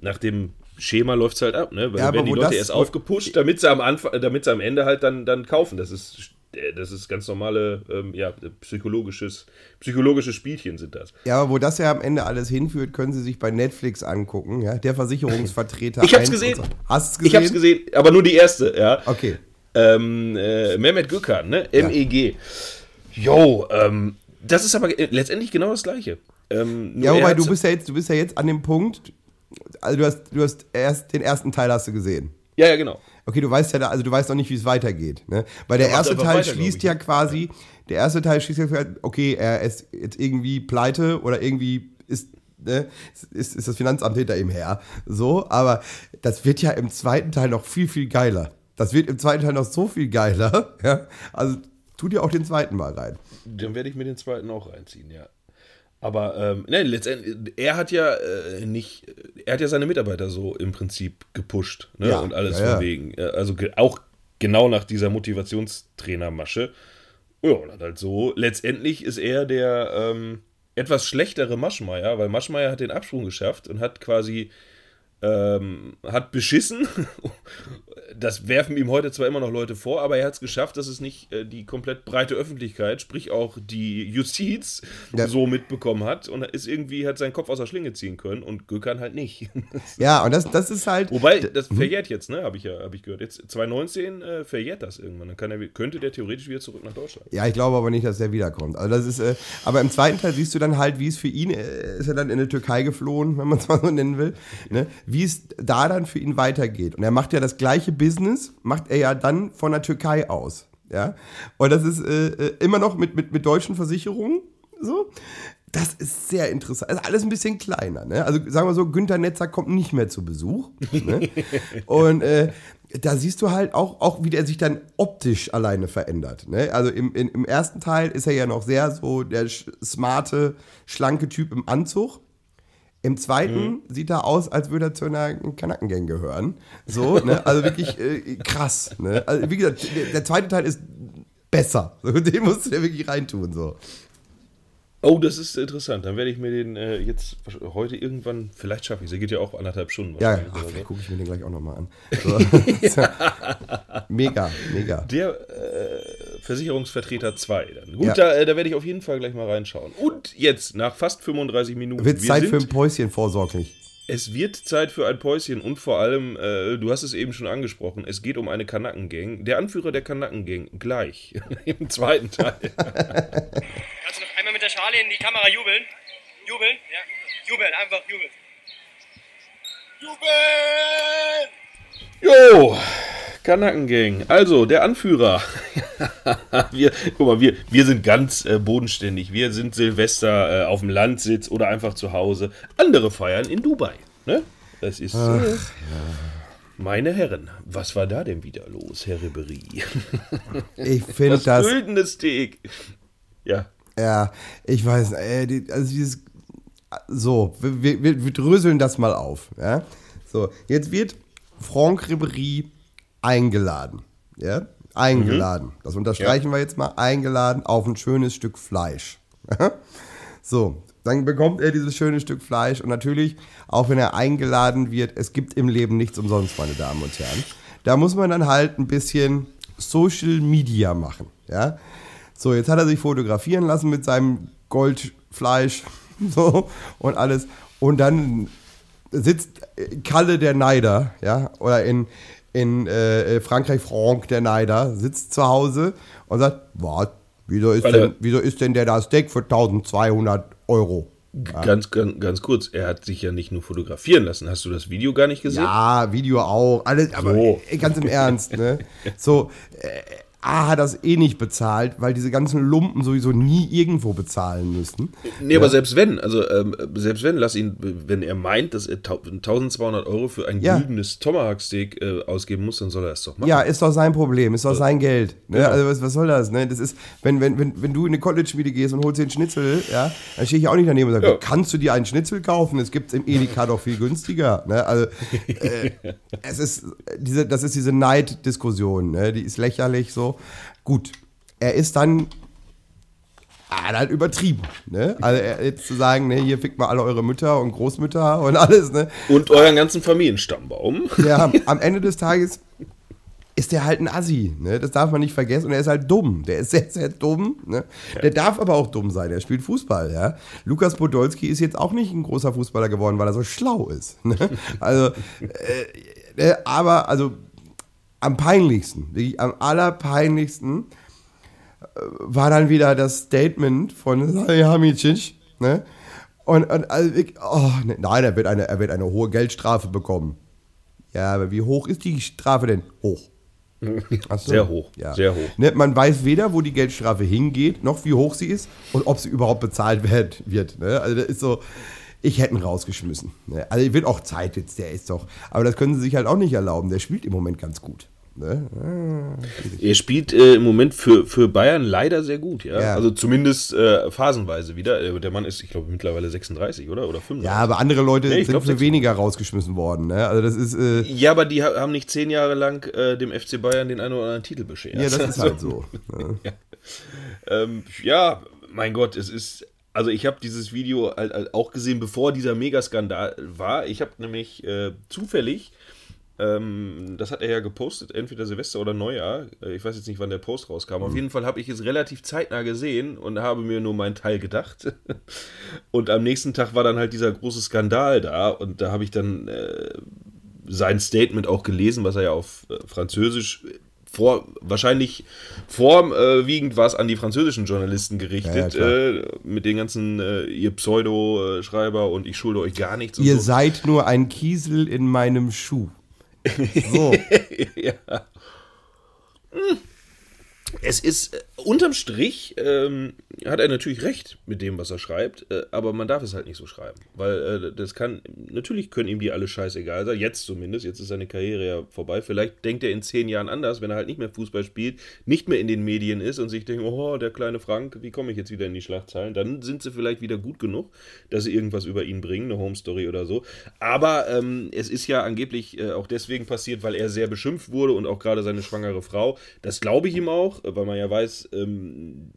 Nach dem Schema läuft es halt ab, ne? Weil ja, werden die Leute erst aufgepusht, damit sie am Anfang, damit sie am Ende halt dann, dann kaufen. Das ist das ist ganz normale, ähm, ja, psychologisches, psychologische Spielchen sind das.
Ja, aber wo das ja am Ende alles hinführt, können Sie sich bei Netflix angucken, ja, der Versicherungsvertreter.
ich hab's gesehen. So.
Hast
es gesehen? Ich hab's gesehen, aber nur die erste, ja.
Okay.
Ähm, äh, Mehmet Gökhan, ne, MEG. Jo, ähm, das ist aber letztendlich genau das Gleiche.
Ähm, ja, wobei du bist ja jetzt, du bist ja jetzt an dem Punkt, also du hast, du hast erst den ersten Teil hast du gesehen.
Ja, ja, genau.
Okay, du weißt ja, da, also du weißt noch nicht, wie es weitergeht. Ne? Weil der, der erste Teil weiter, schließt ja quasi, der erste Teil schließt ja, okay, er ist jetzt irgendwie pleite oder irgendwie ist Ne, ist, ist das Finanzamt hinter ihm her. So, aber das wird ja im zweiten Teil noch viel, viel geiler. Das wird im zweiten Teil noch so viel geiler. Ja? Also tu dir auch den zweiten mal rein.
Dann werde ich mir den zweiten auch reinziehen, ja. Aber ähm, ne, letztendlich, er hat ja äh, nicht, er hat ja seine Mitarbeiter so im Prinzip gepusht ne?
ja,
und alles
ja,
von wegen. Also ge auch genau nach dieser Motivationstrainermasche. Ja, und halt so. Letztendlich ist er der ähm, etwas schlechtere Maschmeier, weil Maschmeier hat den Absprung geschafft und hat quasi ähm, hat beschissen das werfen ihm heute zwar immer noch Leute vor, aber er hat es geschafft, dass es nicht äh, die komplett breite Öffentlichkeit, sprich auch die Justiz, ja. so mitbekommen hat und ist irgendwie hat seinen Kopf aus der Schlinge ziehen können und Gökhan halt nicht.
ja, und das, das ist halt.
Wobei, das mhm. verjährt jetzt, ne, habe ich ja hab ich gehört. Jetzt 2019 äh, verjährt das irgendwann. Dann er, könnte der theoretisch wieder zurück nach Deutschland.
Ja, ich glaube aber nicht, dass der wiederkommt. Also das ist, äh, aber im zweiten Teil siehst du dann halt, wie es für ihn, äh, ist er dann in die Türkei geflohen, wenn man es mal so nennen will, ne? wie es da dann für ihn weitergeht. Und er macht ja das gleiche Bild Business macht er ja dann von der Türkei aus. Ja? Und das ist äh, äh, immer noch mit, mit, mit deutschen Versicherungen so. Das ist sehr interessant. Also alles ein bisschen kleiner. Ne? Also sagen wir so, Günter Netzer kommt nicht mehr zu Besuch. Ne? Und äh, da siehst du halt auch, auch, wie der sich dann optisch alleine verändert. Ne? Also im, in, im ersten Teil ist er ja noch sehr so der smarte, schlanke Typ im Anzug. Im zweiten mhm. sieht er aus, als würde er zu einer Kanackengang gehören. So, ne? Also wirklich äh, krass. Ne? Also, wie gesagt, der, der, zweite Teil ist besser. So, den musst du dir wirklich reintun. So.
Oh, das ist interessant. Dann werde ich mir den äh, jetzt heute irgendwann, vielleicht schaffe ich es. Der geht ja auch anderthalb Stunden.
Ja, ach,
so.
vielleicht gucke ich mir den gleich auch nochmal an. So. mega, mega.
Der äh, Versicherungsvertreter 2 dann. Gut,
Ja.
da, äh, da werde ich auf jeden Fall gleich mal reinschauen. Und jetzt, nach fast 35 Minuten.
Wird
wir
Zeit
sind,
für ein Päuschen vorsorglich.
Es wird Zeit für ein Päuschen und vor allem, äh, du hast es eben schon angesprochen, es geht um eine Kanackengang. Der Anführer der Kanackengang gleich im zweiten Teil.
Du noch einmal Schale in die Kamera jubeln? Jubeln? Ja. Jubeln, einfach jubeln. Jubeln!
Jo, Kanackengang. Also, der Anführer. wir, guck mal, wir, wir sind ganz äh, bodenständig. Wir sind Silvester äh, auf dem Landsitz oder einfach zu Hause. Andere feiern in Dubai. Ne? Das ist. äh, Meine Herren, was war da denn wieder los, Herr Ribery?
Ich finde
Das
das.
güldene Steak. Ja.
Ja, ich weiß, äh, die, also dieses. So, wir, wir, wir dröseln das mal auf. Ja? So, jetzt wird Franck Ribéry eingeladen. Ja? Eingeladen. Das unterstreichen wir jetzt mal. Eingeladen auf ein schönes Stück Fleisch. so, dann bekommt er dieses schöne Stück Fleisch und natürlich, auch wenn er eingeladen wird, es gibt im Leben nichts umsonst, meine Damen und Herren. Da muss man dann halt ein bisschen Social Media machen. Ja? So, jetzt hat er sich fotografieren lassen mit seinem Goldfleisch so, und alles. Und dann sitzt äh, Kalle der Neider, ja, oder in, in äh, Frankreich Franck der Neider, sitzt zu Hause und sagt, was, wieso ist, denn, wieso ist denn der da Steak für 1200 Euro?
Ganz, ganz, ganz kurz, er hat sich ja nicht nur fotografieren lassen. Hast du das Video gar nicht gesehen?
Ja, Video auch, alles, aber
So.
äh, ganz im Ernst, ne? So, äh, A hat das eh nicht bezahlt, weil diese ganzen Lumpen sowieso nie irgendwo bezahlen müssten.
Nee, aber selbst wenn, also ähm, selbst wenn, lass ihn, wenn er meint, dass er tau- 1200 Euro für ein
Ja.
güldenes Tomahawk-Steak äh, ausgeben muss, dann soll er das doch machen.
Ja, ist doch sein Problem, ist doch sein Geld. Ne?
Genau.
Also was, was soll das? Ne? Das ist, wenn, wenn, wenn, wenn du in eine College-Schmiede gehst und holst dir einen Schnitzel, ja, dann stehe ich auch nicht daneben und sage,
Ja.
kannst du dir einen Schnitzel kaufen? Es gibt im Edeka doch viel günstiger. Ne? Also äh, es ist diese, das ist diese Neiddiskussion, ne? die ist lächerlich so. Gut, er ist dann hat halt übertrieben. Ne? Also er, jetzt zu sagen, ne, hier fickt mal alle eure Mütter und Großmütter und alles, ne?
Und euren ganzen Familienstammbaum.
Ja, am Ende des Tages ist der halt ein Assi, ne? Das darf man nicht vergessen. Und er ist halt dumm. Der ist sehr, sehr dumm. Ne? Der darf aber auch dumm sein. Er spielt Fußball, ja. Lukas Podolski ist jetzt auch nicht ein großer Fußballer geworden, weil er so schlau ist. Ne? Also, äh, äh, aber also am peinlichsten, wirklich am allerpeinlichsten äh, war dann wieder das Statement von Salihamidzic, ne? Und, und also, ich- oh, ne, nein, er wird, eine, er wird eine hohe Geldstrafe bekommen. Ja, aber wie hoch ist die Strafe denn? Hoch. So.
Sehr hoch, sehr hoch.
Ne, man weiß weder, wo die Geldstrafe hingeht, noch wie hoch sie ist und ob sie überhaupt bezahlt wird. wird ne? Also das ist so, ich hätte ihn rausgeschmissen. Ne? Also wird auch Zeit jetzt, der ist doch. Aber das können sie sich halt auch nicht erlauben. Der spielt im Moment ganz gut. Ne?
Er spielt äh, im Moment für, für Bayern leider sehr gut, ja.
Ja.
Also zumindest äh, phasenweise wieder. Äh, Der Mann ist, ich glaube, mittlerweile 36, oder? Oder 35.
Ja, aber andere Leute
Nee,
sind
glaub,
für weniger rausgeschmissen worden. Ne? Also das ist, äh,
Ja, aber die ha- haben nicht zehn Jahre lang äh, dem FC Bayern den einen oder anderen Titel beschert.
ja, das ist halt so. Ne?
Ähm, ja, mein Gott, es ist. Also ich habe dieses Video halt, halt auch gesehen, bevor dieser Megaskandal war. Ich habe nämlich äh, zufällig, ähm, das hat er ja gepostet, entweder Silvester oder Neujahr. Äh, Ich weiß jetzt nicht, wann der Post rauskam. Auf jeden Fall habe ich es relativ zeitnah gesehen und habe mir nur meinen Teil gedacht. Und am nächsten Tag war dann halt dieser große Skandal da und da habe ich dann äh, sein Statement auch gelesen, was er ja auf äh, Französisch vor, wahrscheinlich vorwiegend war es an die französischen Journalisten gerichtet,
Ja, ja,
äh, mit den ganzen, äh, ihr Pseudo-Schreiber und ich schulde euch gar nichts.
Ihr
so.
seid nur ein Kiesel in meinem Schuh. So.
ja. Hm. Es ist äh, unterm Strich ähm, hat er natürlich recht mit dem, was er schreibt, äh, aber man darf es halt nicht so schreiben, weil äh, das kann natürlich können ihm die alle scheißegal sein. Jetzt zumindest, jetzt ist seine Karriere ja vorbei. Vielleicht denkt er in zehn Jahren anders, wenn er halt nicht mehr Fußball spielt, nicht mehr in den Medien ist und sich denkt, oh der kleine Frank, wie komme ich jetzt wieder in die Schlagzeilen? Dann sind sie vielleicht wieder gut genug, dass sie irgendwas über ihn bringen, eine Home Story oder so. Aber ähm, es ist ja angeblich äh, auch deswegen passiert, weil er sehr beschimpft wurde und auch gerade seine schwangere Frau. Das glaube ich ihm auch, äh, weil man ja weiß, ähm,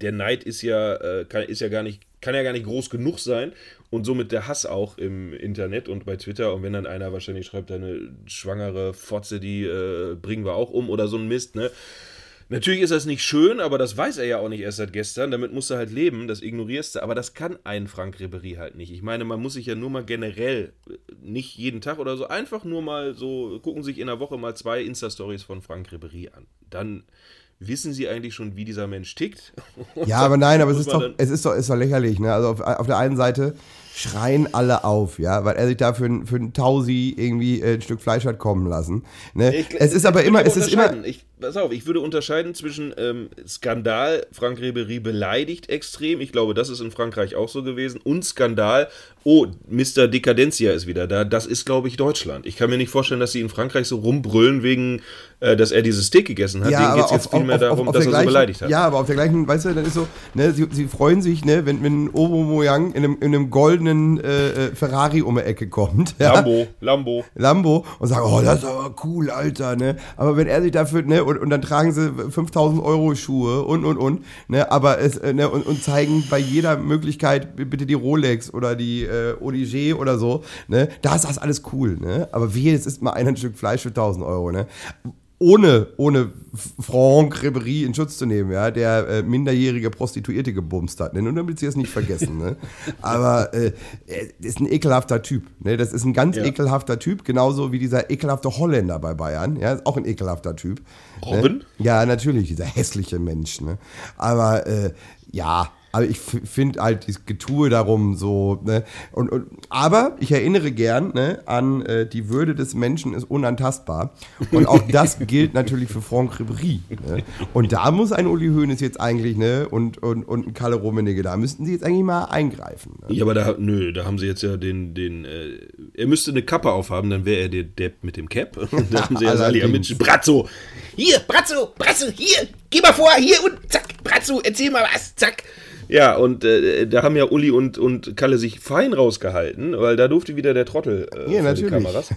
der Neid ist ja, äh, kann, ist ja gar nicht, kann ja gar nicht groß genug sein und somit der Hass auch im Internet und bei Twitter. Und wenn dann einer wahrscheinlich schreibt, deine schwangere Fotze, die äh, bringen wir auch um oder so ein Mist, ne? Natürlich ist das nicht schön, aber das weiß er ja auch nicht erst seit gestern. Damit musst du halt leben, das ignorierst du. Aber das kann ein Frank Ribery halt nicht. Ich meine, man muss sich ja nur mal generell, nicht jeden Tag oder so, einfach nur mal so, gucken sich in der Woche mal zwei Insta-Stories von Frank Ribery an. Dann wissen sie eigentlich schon, wie dieser Mensch tickt.
ja, aber nein, aber es ist doch, es ist doch, ist doch lächerlich. Ne? Also auf, auf der einen Seite schreien alle auf, ja, weil er sich da für, für einen Tausi irgendwie äh, ein Stück Fleisch hat kommen lassen. Ne?
Ich,
es ist aber immer, es ist immer.
Ich, pass auf, ich würde unterscheiden zwischen ähm, Skandal, Frank Ribery beleidigt extrem, ich glaube, das ist in Frankreich auch so gewesen, und Skandal, oh, Mr. Dekadentia ist wieder da, das ist, glaube ich, Deutschland. Ich kann mir nicht vorstellen, dass sie in Frankreich so rumbrüllen wegen, äh, dass er dieses Steak gegessen hat.
Ja,
Denen geht es jetzt vielmehr darum,
auf
dass er
gleichen,
so beleidigt hat.
Ja, aber auf der gleichen, weißt du, dann ist so, ne, sie, sie freuen sich, ne, wenn, wenn Obo Moyang in einem, in einem goldenen äh, äh Ferrari um die Ecke kommt.
Ja? Lambo, Lambo.
Lambo und sagen, oh, das ist aber cool, Alter, ne. Aber wenn er sich dafür, ne, und, und dann tragen sie 5000 Euro Schuhe und, und, und, ne, aber es, äh, ne, und, und zeigen bei jeder Möglichkeit bitte die Rolex oder die äh, Odigé oder so, ne, da ist das alles cool, ne. Aber wie, jetzt ist mal ein Stück Fleisch für 1000 Euro, ne ohne, ohne Franck Ribery in Schutz zu nehmen, ja, der äh, minderjährige Prostituierte gebumst hat. Ne? Nur damit sie es nicht vergessen. Ne? Aber äh, ist ein ekelhafter Typ. Ne? Das ist ein ganz ja. ekelhafter Typ, genauso wie dieser ekelhafte Holländer bei Bayern. Ja, ist auch ein ekelhafter Typ.
Robin?
Ne? Ja, natürlich, dieser hässliche Mensch. Ne? Aber äh, ja, aber ich finde halt dieses Getue darum so, ne? Und, und, aber ich erinnere gern ne, an äh, die Würde des Menschen ist unantastbar. Und auch das gilt natürlich für Franck Ribéry. Ne? Und da muss ein Uli Hoeneß jetzt eigentlich, ne, und, und, und ein Kalle Rummenigge, da müssten sie jetzt eigentlich mal eingreifen. Ne?
Ja, aber da, nö, da haben sie jetzt ja den, den, äh, er müsste eine Kappe aufhaben, dann wäre er der Depp mit dem Cap. Und da haben sie ja Sali mit Brazzo. Hier, Brazzo, Brazzo, hier, geh mal vor, hier und zack, Brazzo, erzähl mal was, zack. Ja, und äh, da haben ja Uli und, und Kalle sich fein rausgehalten, weil da durfte wieder der Trottel äh,
ja, natürlich. die Kameras.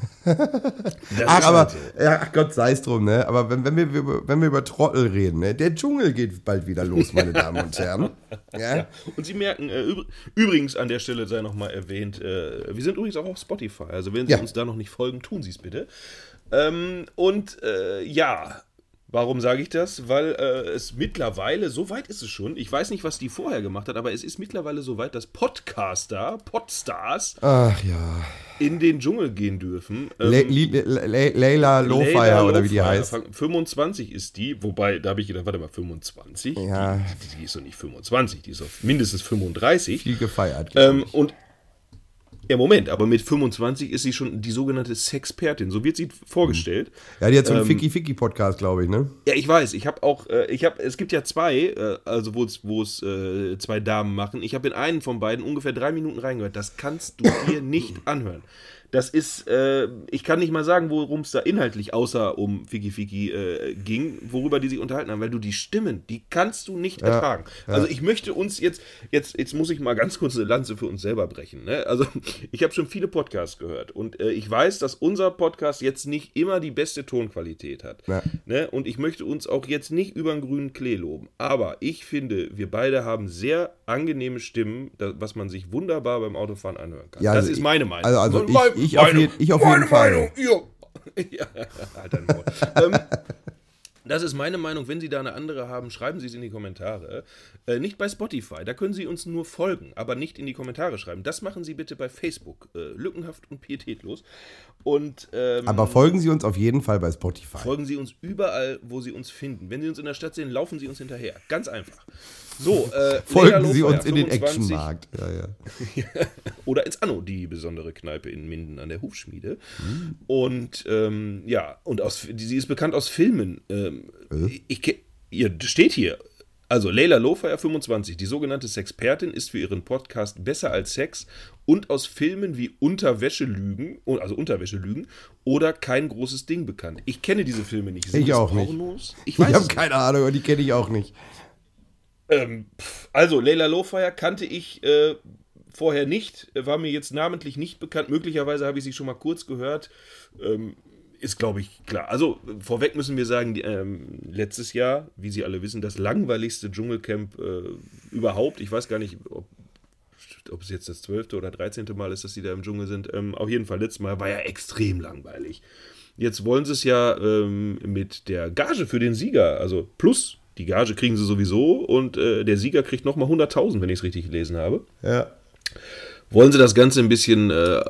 ach, aber, ja, ach Gott sei es drum, ne? Aber wenn, wenn, wir, wenn wir über Trottel reden, ne? Der Dschungel geht bald wieder los, meine Damen und Herren.
Ja? ja. Und Sie merken, äh, übrigens an der Stelle sei nochmal erwähnt, äh, wir sind übrigens auch auf Spotify. Also wenn Sie ja. uns da noch nicht folgen, tun Sie es bitte. Ähm, und äh, ja, Warum sage ich das? Weil äh, es mittlerweile, so weit ist es schon, ich weiß nicht, was die vorher gemacht hat, aber es ist mittlerweile so weit, dass Podcaster, Podstars,
Ach, ja.
in den Dschungel gehen dürfen.
Ähm, Le Le Le Leila Lowfire oder wie die heißt.
25 ist die, wobei, da habe ich gedacht, warte mal, 25?
Ja.
Die, die, die, ist doch nicht 25, die ist doch mindestens 35.
Viel gefeiert.
Ähm, und ja, Moment, aber mit 25 ist sie schon die sogenannte Sexpertin. So wird sie vorgestellt.
Ja, die hat so einen ähm, Ficky-Ficky-Podcast, glaube ich, ne?
Ja, ich weiß. Ich habe auch, äh, ich habe, es gibt ja zwei, äh, also wo es äh, zwei Damen machen. Ich habe in einen von beiden ungefähr drei Minuten reingehört. Das kannst du dir nicht anhören. Das ist, äh, ich kann nicht mal sagen, worum es da inhaltlich außer um Fiki Fiki äh, ging, worüber die sich unterhalten haben, weil du die Stimmen, die kannst du nicht ja, ertragen. Ja. Also ich möchte uns jetzt, jetzt, jetzt muss ich mal ganz kurz eine Lanze für uns selber brechen. Ne? Also ich habe schon viele Podcasts gehört und äh, ich weiß, dass unser Podcast jetzt nicht immer die beste Tonqualität hat. Ja. Ne? Und ich möchte uns auch jetzt nicht über einen grünen Klee loben. Aber ich finde, wir beide haben sehr angenehme Stimmen, was man sich wunderbar beim Autofahren anhören kann.
Ja,
das
also
ist meine Meinung.
Also, also ich, ich, auf, je, ich auf jeden Fall. Meinung,
ja, halt ähm, das ist meine Meinung. Wenn Sie da eine andere haben, schreiben Sie es in die Kommentare. Äh, nicht bei Spotify, da können Sie uns nur folgen, aber nicht in die Kommentare schreiben. Das machen Sie bitte bei Facebook. Äh, lückenhaft und pietätlos. Und, ähm,
aber folgen Sie uns auf jeden Fall bei Spotify.
Folgen Sie uns überall, wo Sie uns finden. Wenn Sie uns in der Stadt sehen, laufen Sie uns hinterher. Ganz einfach. So, äh,
Folgen Sie uns in den Actionmarkt. Ja, ja.
Oder ins Anno, die besondere Kneipe in Minden an der Hufschmiede. Mhm. Und ähm, ja, und aus, sie ist bekannt aus Filmen. Ähm, äh? ich, ihr steht hier. Also Leila Lofeyer 25, die sogenannte Sexpertin, ist für ihren Podcast Besser als Sex und aus Filmen wie Unterwäschelügen, also Unterwäschelügen oder Kein großes Ding bekannt. Ich kenne diese Filme nicht.
Sind ich auch Pornos? nicht. Ich, ich habe keine Ahnung, die kenne ich auch nicht.
Ähm, also, Leila Lowfire kannte ich äh, vorher nicht, war mir jetzt namentlich nicht bekannt. Möglicherweise habe ich sie schon mal kurz gehört. Ähm, ist, glaube ich, klar. Also vorweg müssen wir sagen, ähm, letztes Jahr, wie Sie alle wissen, das langweiligste Dschungelcamp äh, überhaupt. Ich weiß gar nicht, ob, ob es jetzt das zwölfte oder dreizehnte Mal ist, dass Sie da im Dschungel sind. Ähm, auf jeden Fall, letztes Mal war ja extrem langweilig. Jetzt wollen sie es ja ähm, mit der Gage für den Sieger, also plus die Gage kriegen sie sowieso und äh, der Sieger kriegt nochmal 100.000, wenn ich es richtig gelesen habe.
Ja.
Wollen sie das Ganze ein bisschen, äh,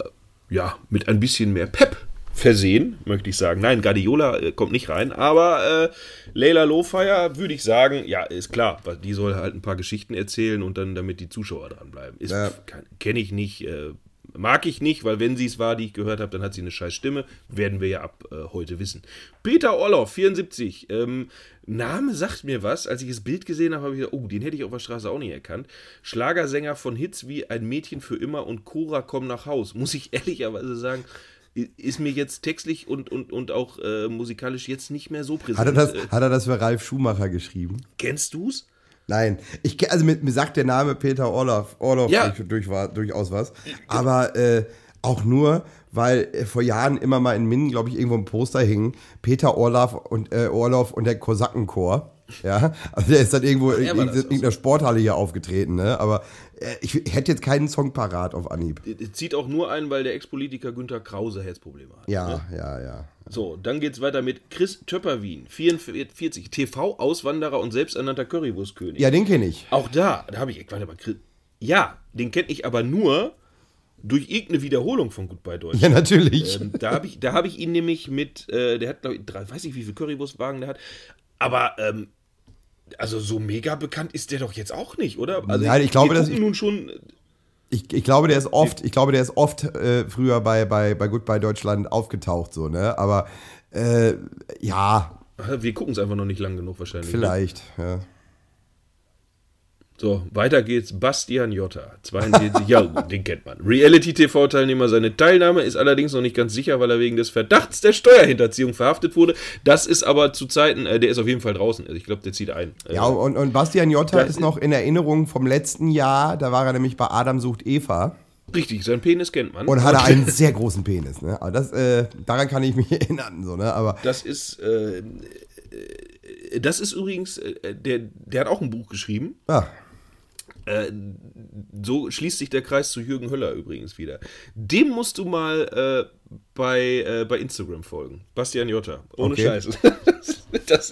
ja, mit ein bisschen mehr Pep versehen, möchte ich sagen. Nein, Guardiola äh, kommt nicht rein, aber äh, Leila Lowfire würde ich sagen, ja, ist klar, die soll halt ein paar Geschichten erzählen und dann damit die Zuschauer dranbleiben. Ist
Ja.
kenne ich nicht, äh, mag ich nicht, weil wenn sie es war, die ich gehört habe, dann hat sie eine scheiß Stimme, werden wir ja ab äh, heute wissen. Peter Orloff, 74, ähm, Name sagt mir was, als ich das Bild gesehen habe, habe ich gesagt, oh, den hätte ich auf der Straße auch nicht erkannt. Schlagersänger von Hits wie Ein Mädchen für immer und Cora komm nach Haus, muss ich ehrlicherweise sagen, ist mir jetzt textlich und, und, und auch äh, musikalisch jetzt nicht mehr so präsent.
Hat er, das, hat er das für Ralf Schumacher geschrieben?
kennst du's?
Nein, ich, also mit, mir sagt der Name Peter Orloff, Orloff
Ja.
durch, durch, war- durchaus was. Aber äh, auch nur, weil äh, vor Jahren immer mal in Minden, glaube ich, irgendwo ein Poster hing, Peter Orloff und, äh, Orloff und der Kosakenchor. Ja, also der ist dann irgendwo in in irgendeiner Sporthalle hier aufgetreten, ne? Aber äh, ich, hätte jetzt keinen Song parat auf Anhieb.
Zieht auch nur ein, weil der Ex-Politiker Günther Krause Herzprobleme hat.
Ja, ja, ja.
So, dann geht's weiter mit Chris Töpperwien, 44, TV-Auswanderer und selbsternannter Currywurstkönig.
Ja, den kenne ich.
Auch da, da habe ich, warte mal, Chris, ja, den kenne ich aber nur durch irgendeine Wiederholung von Goodbye Deutsch.
Ja, natürlich.
Ähm, da habe ich, da hab ich ihn nämlich mit, äh, der hat, glaube ich, drei, weiß nicht, wie viel Currywurstwagen der hat, aber, ähm, also so mega bekannt ist der doch jetzt auch nicht, oder? Also
Nein, ich glaube,
wir
dass ich-
nun schon,
Ich, ich glaube, der ist oft, ich glaube, der ist oft äh, früher bei, bei, bei Goodbye Deutschland aufgetaucht, so, ne? Aber äh, ja,
wir gucken es einfach noch nicht lang genug wahrscheinlich. ne?
vielleicht. Ja.
So, weiter geht's. Bastian Jotta, 42, ja, gut, den kennt man. Reality-TV-Teilnehmer. Seine Teilnahme ist allerdings noch nicht ganz sicher, weil er wegen des Verdachts der Steuerhinterziehung verhaftet wurde. Das ist aber zu Zeiten, äh, der ist auf jeden Fall draußen. Also ich glaube, der zieht ein.
Ja, und, und Bastian Jotta ist noch in Erinnerung vom letzten Jahr, da war er nämlich bei Adam sucht Eva
Richtig, sein Penis kennt man.
und hatte einen sehr großen Penis, ne? Aber das, äh, daran kann ich mich erinnern, so, ne? Aber
Das ist, äh, äh, das ist übrigens, äh, der, der hat auch ein Buch geschrieben.
ja,
Äh, so schließt sich der Kreis zu Jürgen Höller übrigens wieder. Dem musst du mal äh, bei, äh, bei Instagram folgen. Bastian Jotta. Ohne
Okay.
Scheiß. Das, das,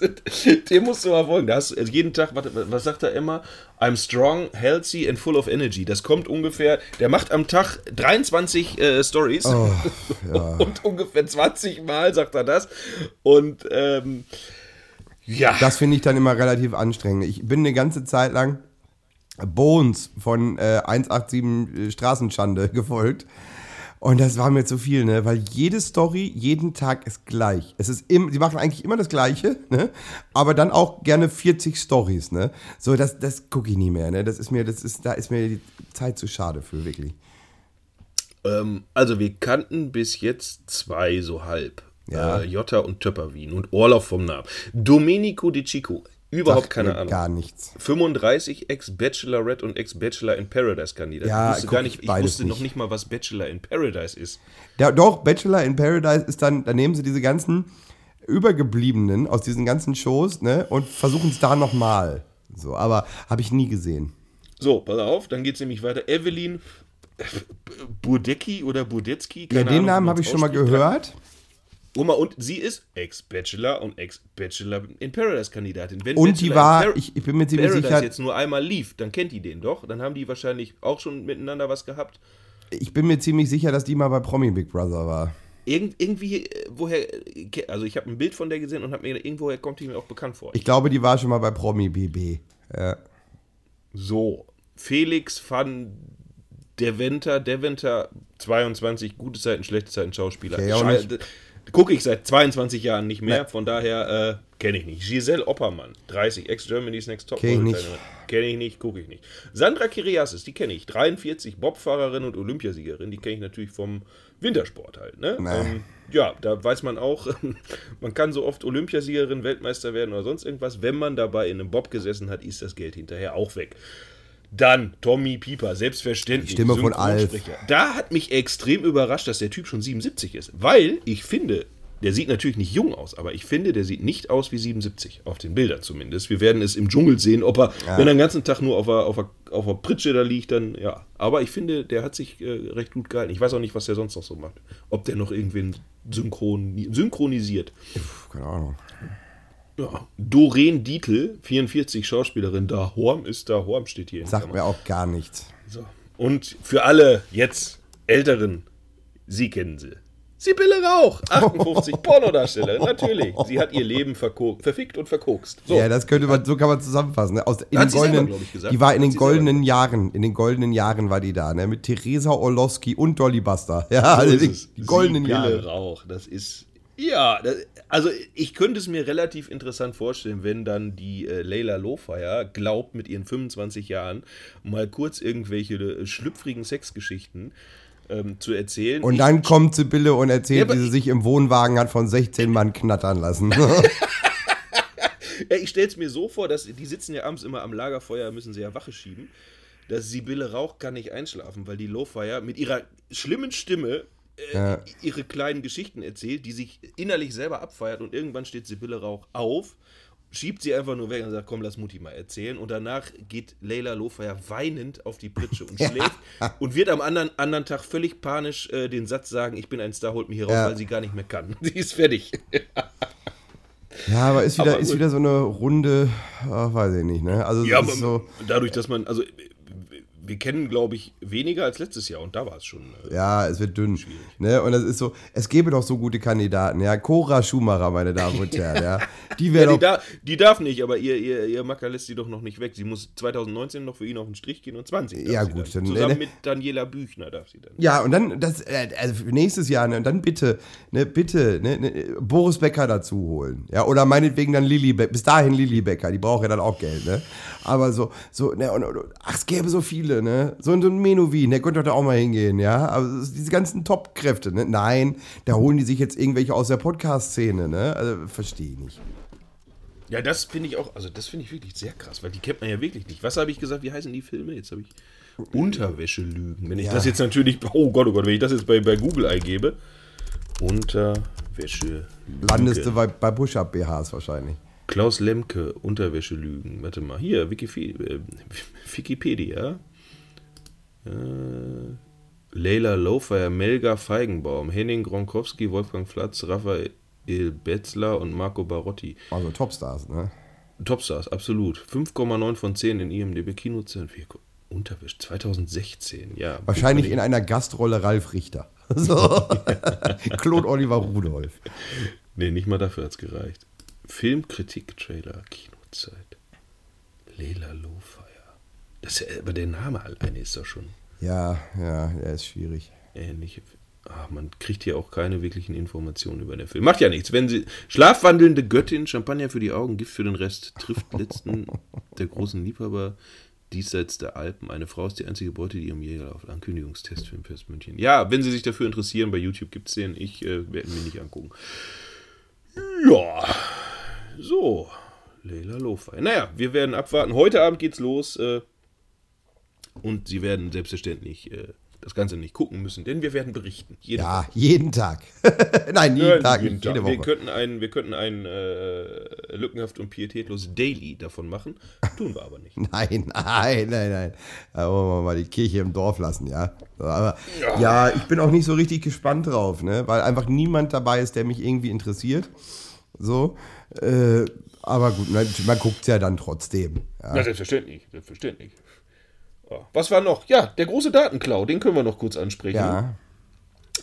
dem musst du mal folgen. Da hast du also jeden Tag, warte, was sagt er immer? I'm strong, healthy and full of energy. Das kommt ungefähr, der macht am Tag 23 äh, Stories. Und ungefähr 20 Mal sagt er das. Und ähm, ja.
das finde ich dann immer relativ anstrengend. Ich bin eine ganze Zeit lang Bones von äh, 187 Straßenschande gefolgt. Und das war mir zu viel, ne? Weil jede Story jeden Tag ist gleich. Es ist im, die machen eigentlich immer das Gleiche, ne? Aber dann auch gerne 40 Stories, ne? So, das, das gucke ich nie mehr, ne? Das ist mir, das ist, da ist mir die Zeit zu schade für, wirklich.
Ähm, also wir kannten bis jetzt zwei so halb.
Ja.
Äh, Jotta und Töpperwien und Orloff vom Namen. Domenico Di Chico. Überhaupt keine Ahnung.
Gar nichts.
35 Ex-Bachelorette und Ex-Bachelor in Paradise Kandidat.
Ja,
ich wusste
guck
gar
ich
nicht, ich wusste noch
nicht.
nicht mal, was Bachelor in Paradise ist.
Ja, doch, Bachelor in Paradise ist dann, da nehmen sie diese ganzen Übergebliebenen aus diesen ganzen Shows, ne? Und versuchen es da nochmal. So, aber habe ich nie gesehen.
So, pass auf, dann geht es nämlich weiter. Evelyn Burdecki oder Burdecki.
Ja, den
Ahnung,
Namen habe ich schon mal gehört.
Oma, und sie ist Ex-Bachelor und Ex-Bachelor in Paradise-Kandidatin. Wenn
Und
Bachelor
die war, ich, ich bin mir ziemlich
Paradise
sicher,
jetzt nur einmal lief, dann kennt die den doch. Dann haben die wahrscheinlich auch schon miteinander was gehabt.
ich bin mir ziemlich sicher, dass die mal bei Promi Big Brother war.
Irgend, irgendwie, äh, woher, also ich habe ein Bild von der gesehen und habe mir gedacht, irgendwoher kommt die mir auch bekannt vor.
Ich glaube, die war schon mal bei Promi BB. Ja.
so, Felix van Deventer, Deventer, 22, gute Zeiten, schlechte Zeiten, Schauspieler.
Okay,
Gucke ich seit 22 Jahren nicht mehr,
Nee.
von daher äh, kenne ich nicht. Giselle Oppermann, 30, Ex-Germany's Next Top
Kenn ich nicht.
Kenne ich nicht, gucke ich nicht. Sandra Kiriasis, die kenne ich, 43, Bobfahrerin und Olympiasiegerin, die kenne ich natürlich vom Wintersport halt. Ne? Ähm, ja, da weiß man auch, man kann so oft Olympiasiegerin, Weltmeister werden oder sonst irgendwas. Wenn man dabei in einem Bob gesessen hat, ist das Geld hinterher auch weg. Dann Tommy Pieper, selbstverständlich.
Die Stimme von Alf.
Da hat mich extrem überrascht, dass der Typ schon 77 ist. Weil ich finde, der sieht natürlich nicht jung aus, aber ich finde, der sieht nicht aus wie 77, auf den Bildern zumindest. Wir werden es im Dschungel sehen, ob er, wenn er den ganzen Tag nur auf der, auf, der, auf der Pritsche da liegt, dann ja. Aber ich finde, der hat sich äh, recht gut gehalten. Ich weiß auch nicht, was der sonst noch so macht. Ob der noch irgendwen synchron, synchronisiert.
Keine Ahnung.
Ja. Doreen Dietl, 44 Schauspielerin, da Horm ist da Horm steht hier.
Sagt mir auch gar nichts.
So. Und für alle jetzt Älteren, Sie kennen sie. Sibylle Rauch, 58, Pornodarstellerin, natürlich. Sie hat ihr Leben verfickt und verkokst. So.
Ja, das könnte man, so kann man zusammenfassen. Ne? Aus, in
Hat
den
selber,
goldenen,
glaub ich, gesagt.
die war in
Hat
den goldenen Jahren, in den goldenen Jahren war die da, ne? Mit Theresa Orlowski und Dolly Buster. Ja,
So
also die, die goldenen
Sibylle
Jahre.
Rauch, das ist. Ja, also ich könnte es mir relativ interessant vorstellen, wenn dann die äh, Leila Lowfire glaubt, mit ihren 25 Jahren mal kurz irgendwelche äh, schlüpfrigen Sexgeschichten ähm, zu erzählen.
Und
Ich-
dann kommt Sibylle und erzählt,
Ja,
wie sie
ich-
sich im Wohnwagen hat von 16 Mann knattern lassen.
Ja, ich stelle es mir so vor, dass die sitzen ja abends immer am Lagerfeuer, müssen sie ja Wache schieben. Dass Sibylle Rauch kann nicht einschlafen, weil die Lowfire mit ihrer schlimmen Stimme äh, ihre kleinen Geschichten erzählt, die sich innerlich selber abfeiert und irgendwann steht Sibylle Rauch auf, schiebt sie einfach nur weg und sagt, komm, lass Mutti mal erzählen und danach geht Leila Lowfire weinend auf die Pritsche und schläft und wird am anderen, anderen Tag völlig panisch äh, den Satz sagen, ich bin ein Star, holt mich hier raus,
Ja.
weil sie gar nicht mehr kann. Sie ist fertig.
ja, aber ist wieder,
Aber
ist wieder so eine Runde, ach, weiß ich nicht, ne? Also
Ja, aber
so,
dadurch, dass man, also wir kennen, glaube ich, weniger als letztes Jahr und da war es schon. Äh,
ja, es wird dünn. Ne? Und das ist so, es gäbe doch so gute Kandidaten, ja. Cora Schumacher, meine Damen und Herren, ja. Die
ja, die,
doch.
da, die darf nicht, aber ihr, ihr, ihr Macker lässt sie doch noch nicht weg. Sie muss 2019 noch für ihn auf den Strich gehen und 20. darf
Ja, gut,
Dann.
dann-
Zusammen
ne?
mit Daniela Büchner darf sie dann.
Ja, und dann, das, äh, also nächstes Jahr, ne, und dann bitte, ne, bitte, ne, ne, Boris Becker dazu holen. Ja, oder meinetwegen dann Lilly Becker, bis dahin Lilly Becker, die braucht ja dann auch Geld, ne? Aber so, so, ne, und, ach, es gäbe so viele, ne? So, ein Menowin, der könnte doch da auch mal hingehen, ja? Aber ist diese ganzen Top-Kräfte, ne? Nein, da holen die sich jetzt irgendwelche aus der Podcast-Szene, ne? Also, verstehe ich nicht.
Ja, das finde ich auch, also das finde ich wirklich sehr krass, weil die kennt man ja wirklich nicht. Was habe ich gesagt, wie heißen die Filme? Jetzt habe ich Unterwäschelügen. Wenn ich
Ja.
das jetzt natürlich, oh Gott, oh Gott, wenn ich das jetzt bei, bei Google eingebe. Unterwäsche.
Landest du bei, bei Push-Up-BHs wahrscheinlich.
Klaus Lemke, Unterwäschelügen. Warte mal, hier. Äh, Wikipedia. Äh, Leila Lowfire, Melga Feigenbaum, Henning Gronkowski, Wolfgang Flatz, Raphael Betzler und Marco Barotti.
Also Topstars, ne?
Topstars, absolut. 5,9 von 10 in IMDb Kinozellen. Unterwäsche 2016, ja.
Wahrscheinlich in einer Gastrolle Ralf Richter. So. Claude Oliver Rudolph.
Nee, nicht mal dafür hat es gereicht. Filmkritik-Trailer, Kinozeit. Leila Lowfire. Das ja, aber der Name alleine ist doch schon
Ja, ja, der ist schwierig.
ähnlich. Ah, man kriegt hier auch keine wirklichen Informationen über den Film. Macht ja nichts. Wenn sie schlafwandelnde Göttin, Champagner für die Augen, Gift für den Rest, trifft letzten der großen Liebhaber diesseits der Alpen. Eine Frau ist die einzige Beute, die ihrem Jäger auf Ankündigungstest für den Fest München. Ja, wenn Sie sich dafür interessieren, bei YouTube gibt es den. Ich äh, werde ihn mir nicht angucken. Ja, so. Leila Lofei. Naja, wir werden abwarten. Heute Abend geht's los. Äh, und Sie werden selbstverständlich äh, das Ganze nicht gucken müssen, denn wir werden berichten. Jede
Ja, jeden Tag. Nein, jeden
Ja,
Tag,
jeden
nicht
Tag.
jede
Wir
Woche.
könnten ein, wir könnten ein äh, lückenhaft und pietätlos Daily davon machen. Tun wir aber nicht.
Nein, nein, nein, nein. Da wollen wir mal die Kirche im Dorf lassen, ja. Aber ja. ich bin auch nicht so richtig gespannt drauf, ne? Weil einfach niemand dabei ist, der mich irgendwie interessiert. So. Äh, aber gut, man, man guckt ja dann trotzdem. Ja.
Ja, selbstverständlich. Selbstverständlich. Was war noch? Ja, der große Datenklau, den können wir noch kurz ansprechen.
ja.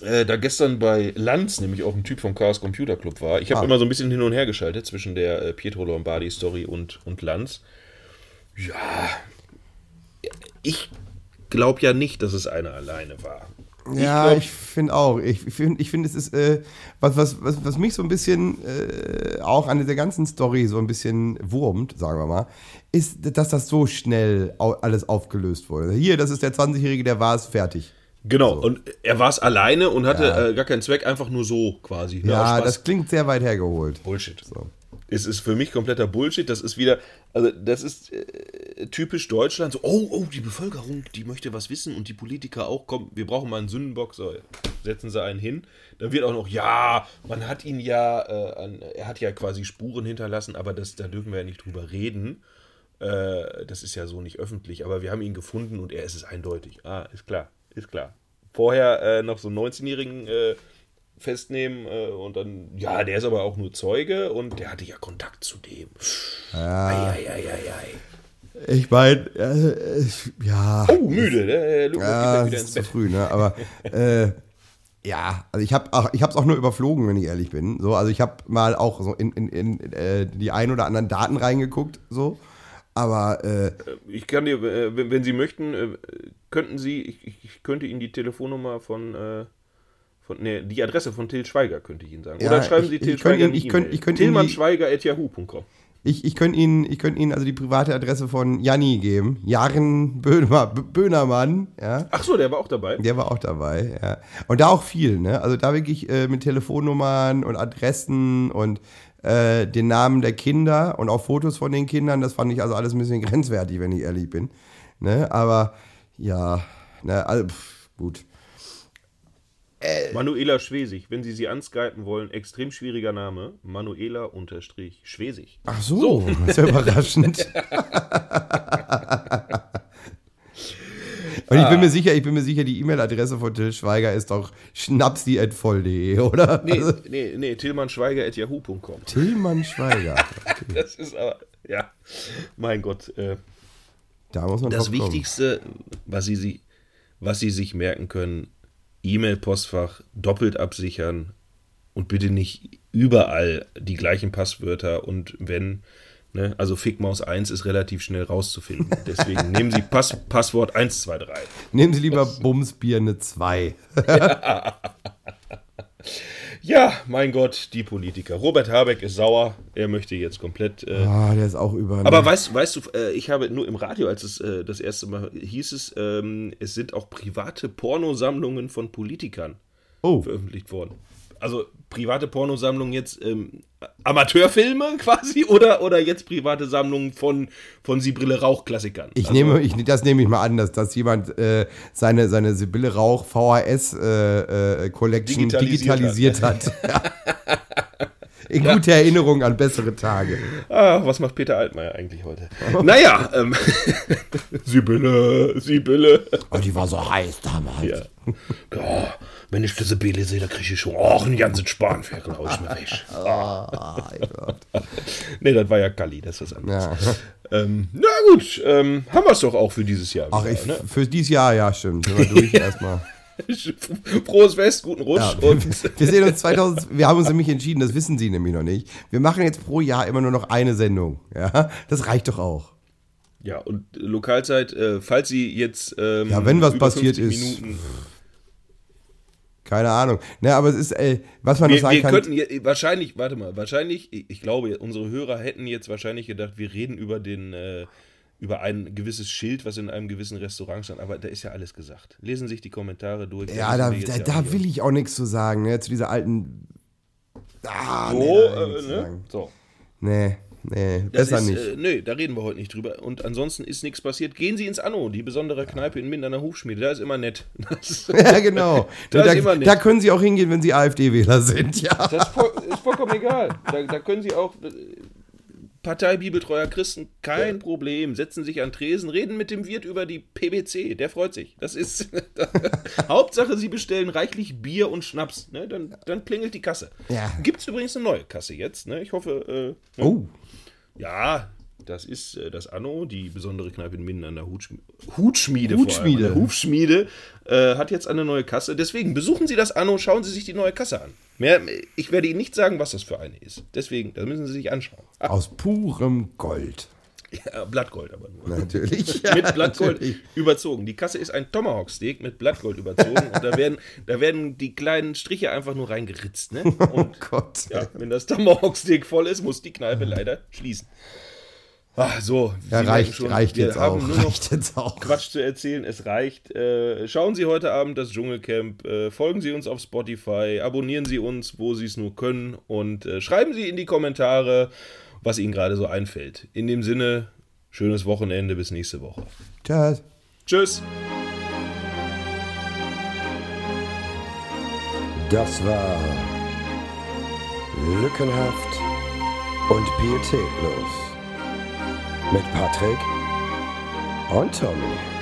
Äh, da gestern bei Lanz nämlich auch ein Typ vom Chaos Computer Club war. Ich habe
Ah.
immer so ein bisschen hin und her geschaltet zwischen der äh, Pietro Lombardi Story und, und Lanz. Ja, ich glaube ja nicht, dass es einer alleine war.
Ja,
glaub-
ich finde auch. Ich finde, ich find, es ist, äh, was, was, was, was mich so ein bisschen äh, auch an dieser ganzen Story so ein bisschen wurmt, sagen wir mal, ist, dass das so schnell alles aufgelöst wurde. Hier, das ist der 20-Jährige, der war es, fertig.
Genau, und er war es alleine und hatte
Ja.
äh, gar keinen Zweck, einfach nur so quasi. ne,
Ja, das klingt sehr weit hergeholt.
Bullshit.
So.
es ist für mich kompletter Bullshit. Das ist wieder, also das ist äh, typisch Deutschland. So, oh, oh, die Bevölkerung, die möchte was wissen und die Politiker auch. Komm, wir brauchen mal einen Sündenbock. So, setzen sie einen hin. Dann wird auch noch, ja, man hat ihn ja, äh, an, er hat ja quasi Spuren hinterlassen, aber das, da dürfen wir ja nicht drüber reden. Äh, das ist ja so nicht öffentlich. Aber wir haben ihn gefunden und er ist es eindeutig. Ah, ist klar, ist klar. Vorher äh, noch so einen 19-jährigen äh, festnehmen äh, und dann, ja, der ist aber auch nur Zeuge und der hatte ja Kontakt zu dem.
Ja.
Ei, ei, ei, ei, ei.
Ich meine, äh, ja.
Oh, müde, ne? Lukas
Ja,
geht wieder
ist
ins
zu
Bett.
früh, ne? Aber äh, ja, also ich habe ich habe es auch nur überflogen, wenn ich ehrlich bin. So, also ich habe mal auch so in, in, in äh, die ein oder anderen Daten reingeguckt, so. Aber äh,
Ich kann dir, äh, wenn, Sie möchten, äh, könnten Sie, ich, ich- ich könnte Ihnen die Telefonnummer von, äh, von ne, die Adresse von Till Schweiger könnte ich Ihnen sagen.
Ja,
Oder schreiben
ich-
Sie
ich
Till
könnt
Schweiger eine
ich könnt-
E-Mail.
ich könnt Ihnen die-
Tillmannschweiger.yahoo.com.
ich, ich könnte Ihnen, ich könnte Ihnen also die private Adresse von Janni geben. Jaren Böhmer, Böhnermann, ja.
Ach so, der war auch dabei.
Der war auch dabei, ja. Und da auch viel, ne? Also da wirklich äh, mit Telefonnummern und Adressen und äh, den Namen der Kinder und auch Fotos von den Kindern, das fand ich also alles ein bisschen grenzwertig, wenn ich ehrlich bin. Ne? Aber ja, ne, also, pff, gut.
Manuela Schwesig, wenn Sie sie anskypen wollen, extrem schwieriger Name. Manuela unterstrich Schwesig.
Ach so, ist ja überraschend. Und ich bin mir sicher, ich bin mir sicher, die E-Mail-Adresse von Till Schweiger ist doch schnapsi.voll.de, oder?
Nee,
Also,
nee, nee, tillmannschweiger.yahoo.com.
Tillmann Schweiger.
Das ist aber, ja, mein Gott. Äh,
Da muss man
das. Wichtigste, was Sie, sie, was Sie sich merken können, E-Mail-Postfach doppelt absichern und bitte nicht überall die gleichen Passwörter und wenn, ne, also Fickmaus 1 ist relativ schnell rauszufinden. Deswegen nehmen Sie Pass, Passwort 123.
Nehmen Sie lieber Bumsbirne 2.
Ja, mein Gott, die Politiker. Robert Habeck ist sauer. Er möchte jetzt komplett. Äh,
Ah, der ist auch über.
Aber weißt, weißt du, äh, ich habe nur im Radio, als es äh, das erste Mal hieß es, ähm, es sind auch private Pornosammlungen von Politikern
oh,
veröffentlicht worden. Also private Pornosammlungen jetzt ähm, Amateurfilme quasi oder, oder jetzt private Sammlungen von, von Sibylle Rauch-Klassikern.
ich
also,
nehme, ich, das nehme ich mal an, dass, dass jemand äh, seine, seine Sibylle Rauch VHS äh, äh, Collection
Digitalisiert
digitalisiert hat. Ja. In guter Erinnerung an bessere Tage.
Ah, was macht Peter Altmaier eigentlich heute? naja, ähm, Sibylle, Sibylle.
Oh, die war so heiß damals.
Ja. ja, wenn ich diese Sibylle sehe, da kriege ich schon auch einen ganzen Spanferkel aus mir weg.
Ah, Gott.
Nee, das war ja Galli, das ist anders.
ja.
Ähm, na gut, ähm, haben wir es doch auch für dieses Jahr.
Ach,
wieder,
ich,
ne?
für dieses Jahr, ja, stimmt. Sind wir durch erstmal.
Frohes Fest, guten Rutsch.
Ja, wir,
und
wir sehen uns 2000, wir haben uns nämlich entschieden, das wissen Sie nämlich noch nicht. Wir machen jetzt pro Jahr immer nur noch eine Sendung. Ja, das reicht doch auch.
ja, und Lokalzeit, äh, falls Sie jetzt. Ähm,
Ja, wenn was passiert
50
ist. Keine Ahnung. Ne, aber es ist, äh, was man noch
wir,
sagen
wir
kann.
könnten je- wahrscheinlich, warte mal, wahrscheinlich, ich glaube, unsere Hörer hätten jetzt wahrscheinlich gedacht, wir reden über den. Äh, über ein gewisses Schild, was in einem gewissen Restaurant stand, aber da ist ja alles gesagt. Lesen sich die Kommentare durch.
ja, da,
wir
da,
jetzt
da will ich auch nichts zu sagen, ne, zu dieser alten. Ah,
So,
nee,
äh, ne?
sagen.
so.
nee, nee,
Das
besser
ist,
nicht.
Äh, nö, da reden wir heute nicht drüber. Und ansonsten ist nichts passiert. Gehen Sie ins Anno, die besondere Kneipe in Minden an der Hufschmiede. Da ist immer nett. Das,
ja, genau.
Da
da,
ist immer
da,
nichts.
können Sie auch hingehen, wenn Sie AfD-Wähler sind, ja.
das ist, voll, ist vollkommen egal. Da, da können Sie auch. Parteibibeltreuer Christen, kein Problem. Setzen sich an Tresen, reden mit dem Wirt über die PBC. Der freut sich. Das ist. Hauptsache, Sie bestellen reichlich Bier und Schnaps. Ne? Dann, dann klingelt die Kasse.
Ja.
Gibt es übrigens eine neue Kasse jetzt. Ne? Ich hoffe. Äh, ne?
Oh,
Ja, das ist äh, das Anno, die besondere Kneipe in Minden an der Hutschmiede. Hutschmiede,
Hutschmiede.
Allem. Der Hufschmiede äh, hat jetzt eine neue Kasse. Deswegen besuchen Sie das Anno, schauen Sie sich die neue Kasse an. Mehr, ich werde Ihnen nicht sagen, was das für eine ist. Deswegen, das müssen Sie sich anschauen. Ah,
aus purem Gold.
ja, Blattgold aber nur.
Natürlich.
mit Blattgold
natürlich.
überzogen. Die Kasse ist ein Tomahawk-Steak mit Blattgold überzogen. und da werden, da werden die kleinen Striche einfach nur reingeritzt. Ne? Und
Gott.
ja, wenn das Tomahawk-Steak voll ist, muss die Kneipe leider schließen. Ach so,
Ja,
Sie
reicht,
merken
reicht
wir
jetzt
haben
auch.
nur noch
Reicht jetzt auch.
Quatsch zu erzählen, es reicht. Äh, schauen Sie heute Abend das Dschungelcamp, äh, folgen Sie uns auf Spotify, abonnieren Sie uns, wo Sie es nur können und äh, schreiben Sie in die Kommentare, was Ihnen gerade so einfällt. In dem Sinne, schönes Wochenende, bis nächste Woche.
Tschüss.
Tschüss.
Das war Lückenhaft und Pietätlos mit Patrick und Tommy.